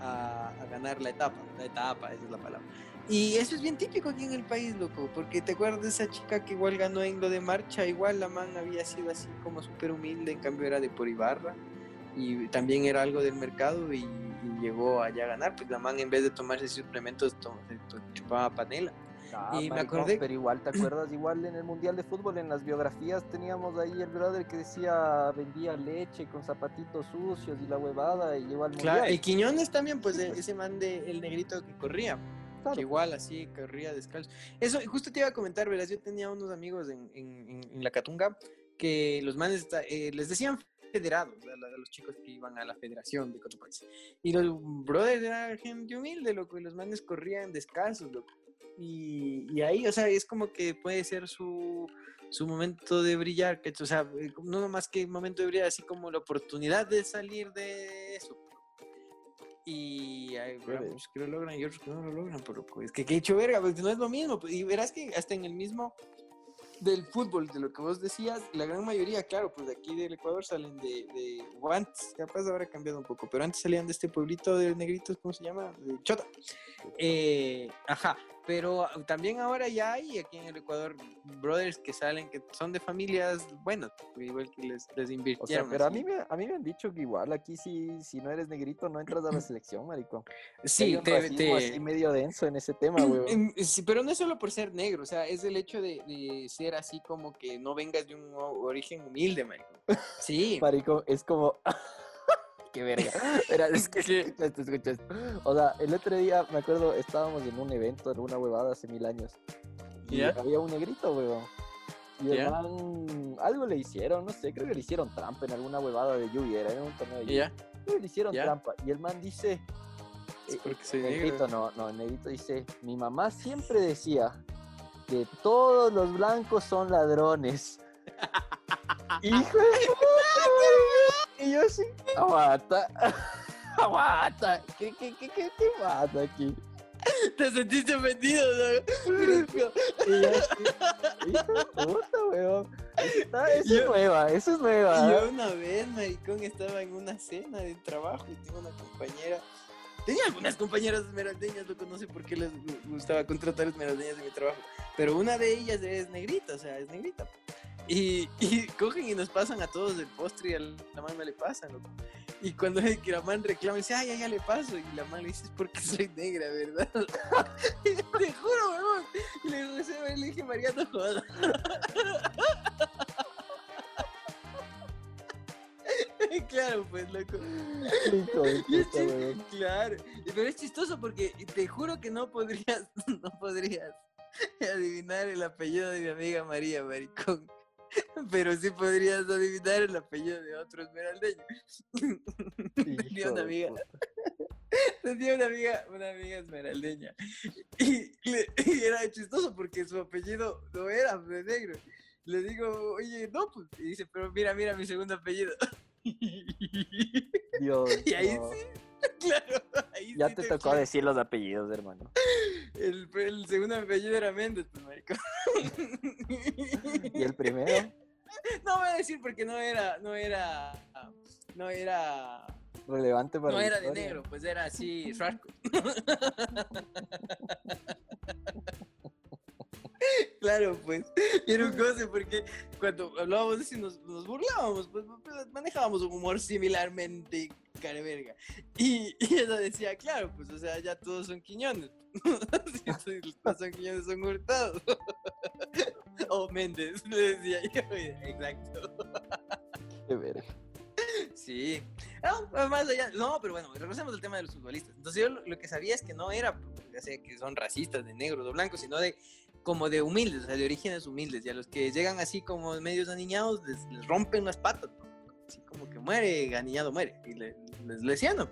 a, a, ganar la etapa, la etapa, esa es la palabra. Y eso es bien típico aquí en el país, loco, porque te acuerdas de esa chica que igual ganó en lo de marcha, igual la man había sido así como súper humilde, en cambio era de por Ibarra y también era algo del mercado y, llegó allá a ganar, pues la man en vez de tomarse suplementos chupaba panela. Ah, y me acordé. Pero igual, ¿te acuerdas? Igual en el Mundial de Fútbol, en las biografías teníamos ahí el brother que decía vendía leche con zapatitos sucios y la huevada y igual. Claro, el Quiñones también, pues ese man de el negrito que corría. Que igual así corría descalzo. Eso, justo te iba a comentar, verás, yo tenía unos amigos en, en, la Catunga que los manes eh, les decían federados, a, los chicos que iban a la federación de Cotopaxi. Y los brothers eran gente humilde, loco, y los manes corrían descalzos. Y, y, ahí, o sea, es como que puede ser su, su momento de brillar, que, o sea, eh, no más que momento de brillar, así como la oportunidad de salir de. Y hay pues, que lo logran y otros que no lo logran, pero es que que hecho verga, porque no es lo mismo. Y verás que hasta en el mismo del fútbol, de lo que vos decías, la gran mayoría, claro, pues de aquí del Ecuador salen de, de o antes, capaz ahora ha cambiado un poco, pero antes salían de este pueblito de negritos, ¿cómo se llama? De Chota. Eh, ajá, pero también ahora ya hay aquí en el Ecuador brothers que salen, que son de familias buenas, igual que les, les invirtieron. O sea, pero a mí, me, a mí me han dicho que igual aquí si, si no eres negrito no entras a la selección, marico. Sí, te, te... así medio denso en ese tema, güey. Sí, pero no es solo por ser negro, o sea, es el hecho de, de ser así como que no vengas de un origen humilde, marico. Sí. marico, es como... qué verga. es que, O sea, el otro día, me acuerdo, estábamos en un evento, en una huevada hace mil años. Y había un negrito, weón. Y el man, algo le hicieron, no sé, creo que le hicieron trampa en alguna huevada de lluvia, era en un torneo de lluvia. le hicieron trampa. Y el man dice, eh, el negrito no, no, el negrito dice, mi mamá siempre decía que todos los blancos son ladrones. Hijo de Y yo así, aguanta, aguanta, ¿qué, qué, qué, qué te pasa aquí? Te sentiste ofendido, ¿no? y yo así, de puta, weón. Eso es nueva, eso es nueva. Yo una vez, maricón, estaba en una cena de trabajo y tengo una compañera Tenía algunas compañeras esmeraldeñas, loco, no sé por qué les gustaba contratar esmeraldeñas en mi trabajo. Pero una de ellas es negrita, o sea, es negrita. Y, y cogen y nos pasan a todos el postre y a la man no le pasan, loco. Y cuando la man reclama, dice, ay, ya, ya le paso. Y la man le dice, es porque soy negra, ¿verdad? te juro, weón. Y le, le dije, María, no jodas. claro, pues, loco. claro. Pero es chistoso porque te juro que no podrías, no podrías adivinar el apellido de mi amiga María, maricón. Pero sí podrías adivinar el apellido de otro esmeraldeño. Tenía una amiga. Tenía una amiga, una amiga esmeraldeña. Y, y, era chistoso porque su apellido no era de negro. Le digo, oye, no, pues. Y dice, pero mira, mira mi segundo apellido. Dios. Y ahí sí, claro. Ahí ya te, tocó decir los apellidos, hermano. El, el segundo apellido era Méndez, pues, marico. ¿Y el primero? No voy a decir porque no era, no era, no era relevante para No era de negro, pues era así, rasco. claro, pues. Era un goce porque cuando hablábamos así nos, nos burlábamos, pues, pues, manejábamos un humor similarmente careverga. Y, y ella decía, claro, pues, o sea, ya todos son quiñones. todos son quiñones, son hurtados. o Méndez, le decía yo. Exacto. Qué verga. Sí. No, más allá. No, pero bueno, regresemos al tema de los futbolistas. Entonces yo lo, que sabía es que no era, que son racistas de negros o blancos, sino de como de humildes, o sea, de orígenes humildes, y a los que llegan así como medios aniñados les, rompen las patas. así como que muere, ganiñado muere, y le, les lesiano,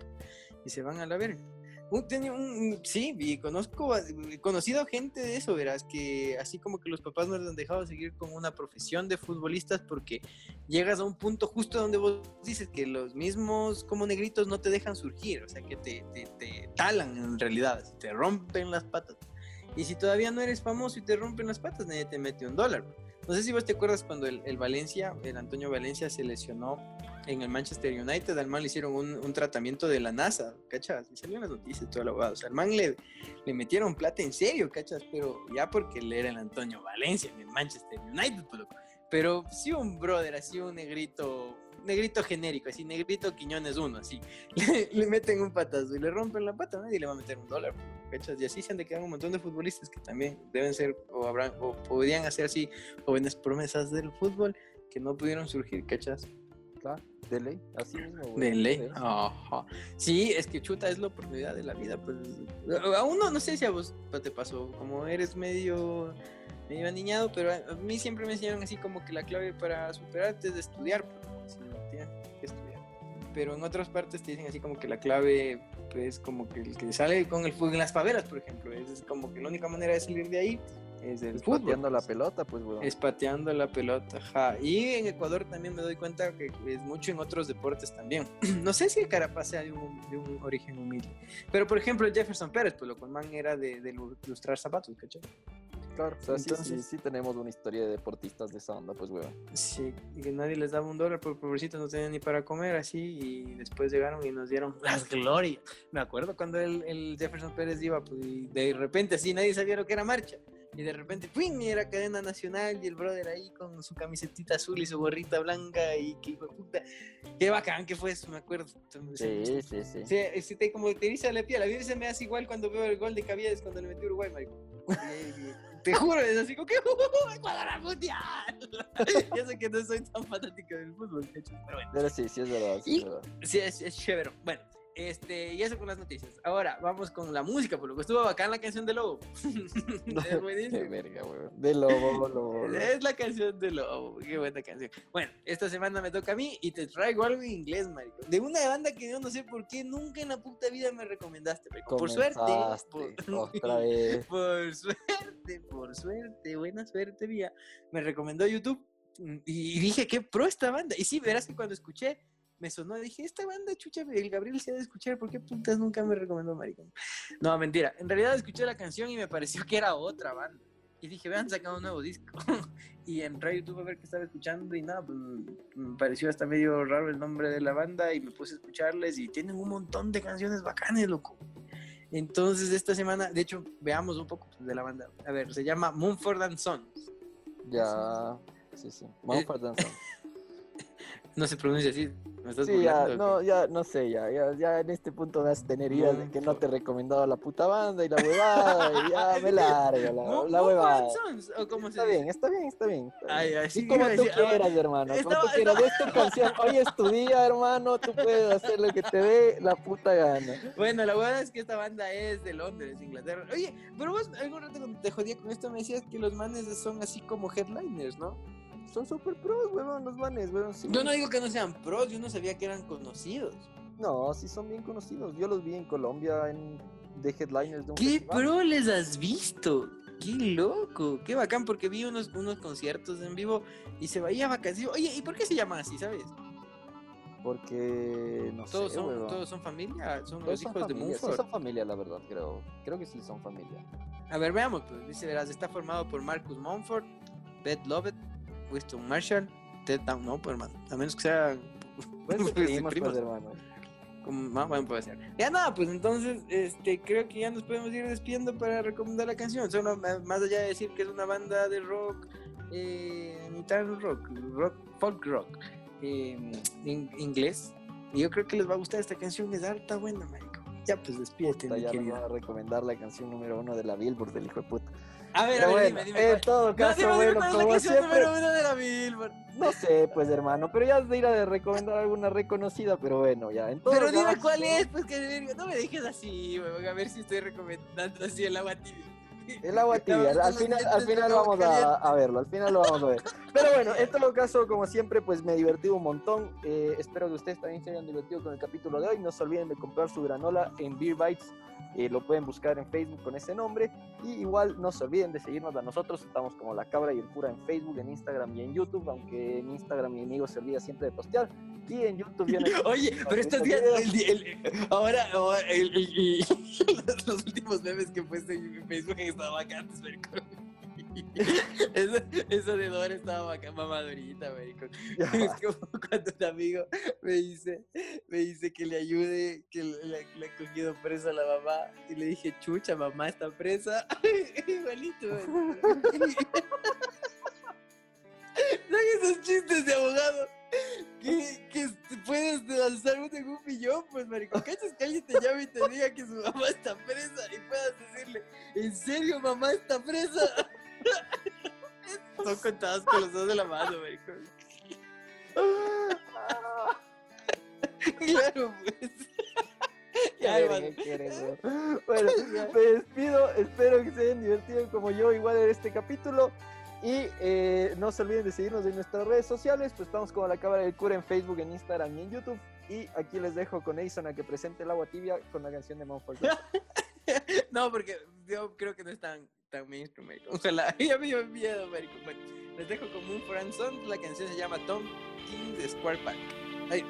y se van a la verga. Un, tenía un, sí, y conozco, he conocido gente de eso, verás, que así como que los papás no les han dejado seguir con una profesión de futbolistas porque llegas a un punto justo donde vos dices que los mismos como negritos no te dejan surgir, o sea, que te, te, te talan en realidad, te rompen las patas. Y si todavía no eres famoso y te rompen las patas, nadie te mete un dólar. No sé si vos te acuerdas cuando el, el Valencia, el Antonio Valencia se lesionó en el Manchester United, al man le hicieron un, un tratamiento de la NASA, ¿cachas? Y salieron las noticias todo lo abogado. O sea, al man le, le metieron plata en serio, ¿cachas? Pero ya porque él era el Antonio Valencia en el Manchester United, pues, pero sí un brother, así un negrito, negrito genérico, así negrito Quiñones uno, así. Le, meten un patazo y le rompen la pata, nadie le va a meter un dólar, ¿cachas? Y así se han de quedar un montón de futbolistas que también deben ser o habrán o podrían hacer así jóvenes promesas del fútbol que no pudieron surgir, ¿cachas? de ley, así mismo. De ley, ajá. Sí, es que chuta es la oportunidad de la vida, pues. A uno, no sé si a vos te pasó, como eres medio, medio aniñado, pero a mí siempre me enseñaron así como que la clave para superarte es de estudiar, pues, estudiar. Pero en otras partes te dicen así como que la clave pues como que el que sale con el fútbol en las favelas, por ejemplo, es como que la única manera de salir de ahí es el fútbol. pateando la pelota, pues, weón. Es pateando la pelota, ja. Y en Ecuador también me doy cuenta que es mucho en otros deportes también. no sé si el Carapaz sea de un, de un, origen humilde. Pero, por ejemplo, el Jefferson Pérez, pues lo cual man era de, de lustrar zapatos, ¿cachai? Claro, o sea, Entonces, sí, sí, sí, tenemos una historia de deportistas de esa onda, pues, weón. Sí, y que nadie les daba un dólar, por pobrecitos no tenían ni para comer, así, y después llegaron y nos dieron las glorias. Me acuerdo cuando el, el Jefferson Pérez iba, pues, y de repente así nadie sabía lo que era marcha. Y de repente, ¡pum! era cadena nacional y el brother ahí con su camisetita azul y su gorrita blanca y qué puta. Qué bacán que fue eso, me acuerdo. Sí, sí, sí. sí te, como te dice la piel. A mí se me hace igual cuando veo el gol de Caviedes cuando le metió Uruguay, marico. te juro, es así como que ¡Uh, Ecuador al mundial. Yo sé que no soy tan fanático del fútbol, pero bueno. Pero sí, sí es verdad. Sí, es, verdad. sí es, es chévere. Bueno, este, y eso con las noticias. Ahora, vamos con la música, por lo que estuvo bacán la canción de Lobo. es buenísimo. Qué verga, weón. De Lobo, Lobo, Es la canción de Lobo. Qué buena canción. Bueno, esta semana me toca a mí y te traigo algo en inglés, marico. De una banda que yo no sé por qué nunca en la puta vida me recomendaste, marico. Por suerte. Por... Otra vez. por suerte, por suerte, buena suerte mía. Me recomendó YouTube y dije, qué pro esta banda. Y sí, verás que cuando escuché me sonó, dije, esta banda chucha, el Gabriel se ha de escuchar, ¿por qué puntas nunca me recomendó Maricón? No, mentira, en realidad escuché la canción y me pareció que era otra banda. Y dije, vean, sacado un nuevo disco. y entré a YouTube a ver qué estaba escuchando y nada, pues me pareció hasta medio raro el nombre de la banda y me puse a escucharles y tienen un montón de canciones bacanes, loco. Entonces esta semana, de hecho, veamos un poco de la banda. A ver, se llama Moonford and Sons. Ya, sí, sí. Moonford and Sons. No se pronuncia así. ¿Me estás sí, ya, no, ya, no sé, ya, ya, ya en este punto me has tenido de que no te he recomendado la puta banda y la huevada, y ya me larga la, la huevada. ¿o cómo está, se bien, está bien, está bien, está bien. Ay, y como tú quieras, hermano, como tú quieras. De esta canción, hoy es tu día, hermano, tú puedes hacer lo que te dé la puta gana. Bueno, la huevada es que esta banda es de Londres, Inglaterra. Oye, pero vos algún rato cuando te jodía con esto me decías que los manes son así como headliners, ¿no? Son super pros, weón, los manes, weón. Sí, yo no digo que no sean pros, yo no sabía que eran conocidos. No, sí son bien conocidos. Yo los vi en Colombia en de headliners de un ¿Qué pro les has visto? Qué loco, qué bacán, porque vi unos, unos conciertos en vivo y se veía vacaciones. Oye, ¿y por qué se llama así, sabes? Porque no todos sé, son, todos son familia, son los hijos familia, de Mumford. Sí son familia, la verdad, creo. Creo que sí son familia. A ver, veamos, pues dice, verás, está formado por Marcus Mumford, Beth Lovett, Winston Marshall, Ted Down, no, pues hermano, a menos que sea pues, primos, pues, hermano. Como, bueno, puede ser. Ya nada, pues entonces, este, creo que ya nos podemos ir despidiendo para recomendar la canción. Solo más allá de decir que es una banda de rock, eh, ni tan rock, rock, folk rock, eh, inglés. Y yo creo que les va a gustar esta canción, es harta buena, marico. Ya, pues despídete, Ya nos a recomendar la canción número uno de la Billboard del hijo de puta. A ver, a ver, dime, dime. En todo caso, no, bueno, como siempre. De la Billboard. No sé, pues hermano, pero ya de ir a recomendar alguna reconocida, pero bueno, ya. En todo pero dime cuál es, pues que no me dejes así, weón, a ver si estoy recomendando así el agua tibia. El agua tibia. al final, al final vamos a, verlo, al final lo vamos a ver. Pero bueno, en todo caso, como siempre, pues me he divertido un montón. Eh, espero que ustedes también se hayan divertido con el capítulo de hoy. No se olviden de comprar su granola en Beer Bites. Eh, lo pueden buscar en Facebook con ese nombre. Y igual no se olviden de seguirnos a nosotros. Estamos como La Cabra y el Cura en Facebook, en Instagram y en YouTube. Aunque en Instagram mi amigo se olvida siempre de postear. Y en YouTube viene. Oye, pero estos días. ahora, los últimos memes que puse en Facebook estaban bacantes, eso, eso, de Dora estaba mamadurita, marico. Es como cuando un amigo me dice, me dice que le ayude, que le, le ha cogido presa a la mamá. Y le dije, chucha, mamá está presa. Igualito, ¿Son esos chistes de abogado? Que, que puedes lanzar un un millón, pues, marico. ¿Cachas que alguien te llame y te diga que su mamá está presa y puedas decirle, ¿en serio mamá está presa? Son contadas con los dos de la mano, marico. claro, pues. Ya, bueno, me despido. Espero que se hayan divertido como yo, igual en este capítulo. Y eh, no se olviden de seguirnos en nuestras redes sociales. Pues estamos como la Cámara del Cura en Facebook, en Instagram y en YouTube. Y aquí les dejo con Edison a que presente el agua tibia con la canción de Mountford. no, porque yo creo que no es tan, mainstream. Ojalá. Ya me dio miedo, Bueno, les dejo Moon for Son. La canción se llama Tom King de Square Park. Adiós.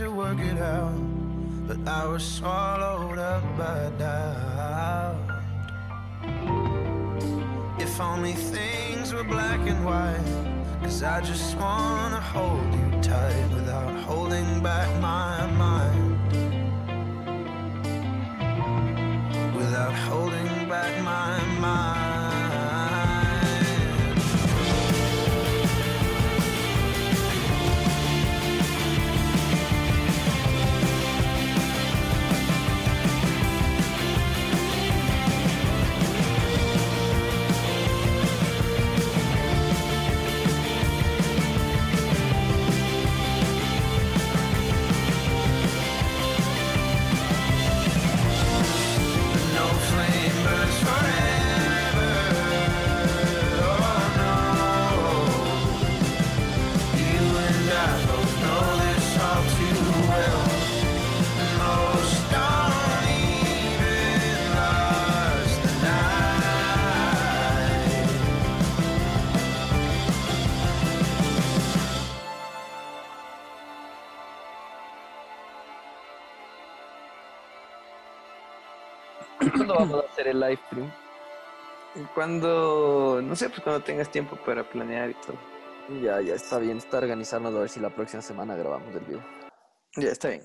To work it out, but I was swallowed up by doubt. If only things were black and white, cause I just wanna hold hacer el live stream? Cuando, no sé, pues cuando tengas tiempo para planear y todo. Ya, ya está bien, está organizando a ver si la próxima semana grabamos el video. Ya está bien.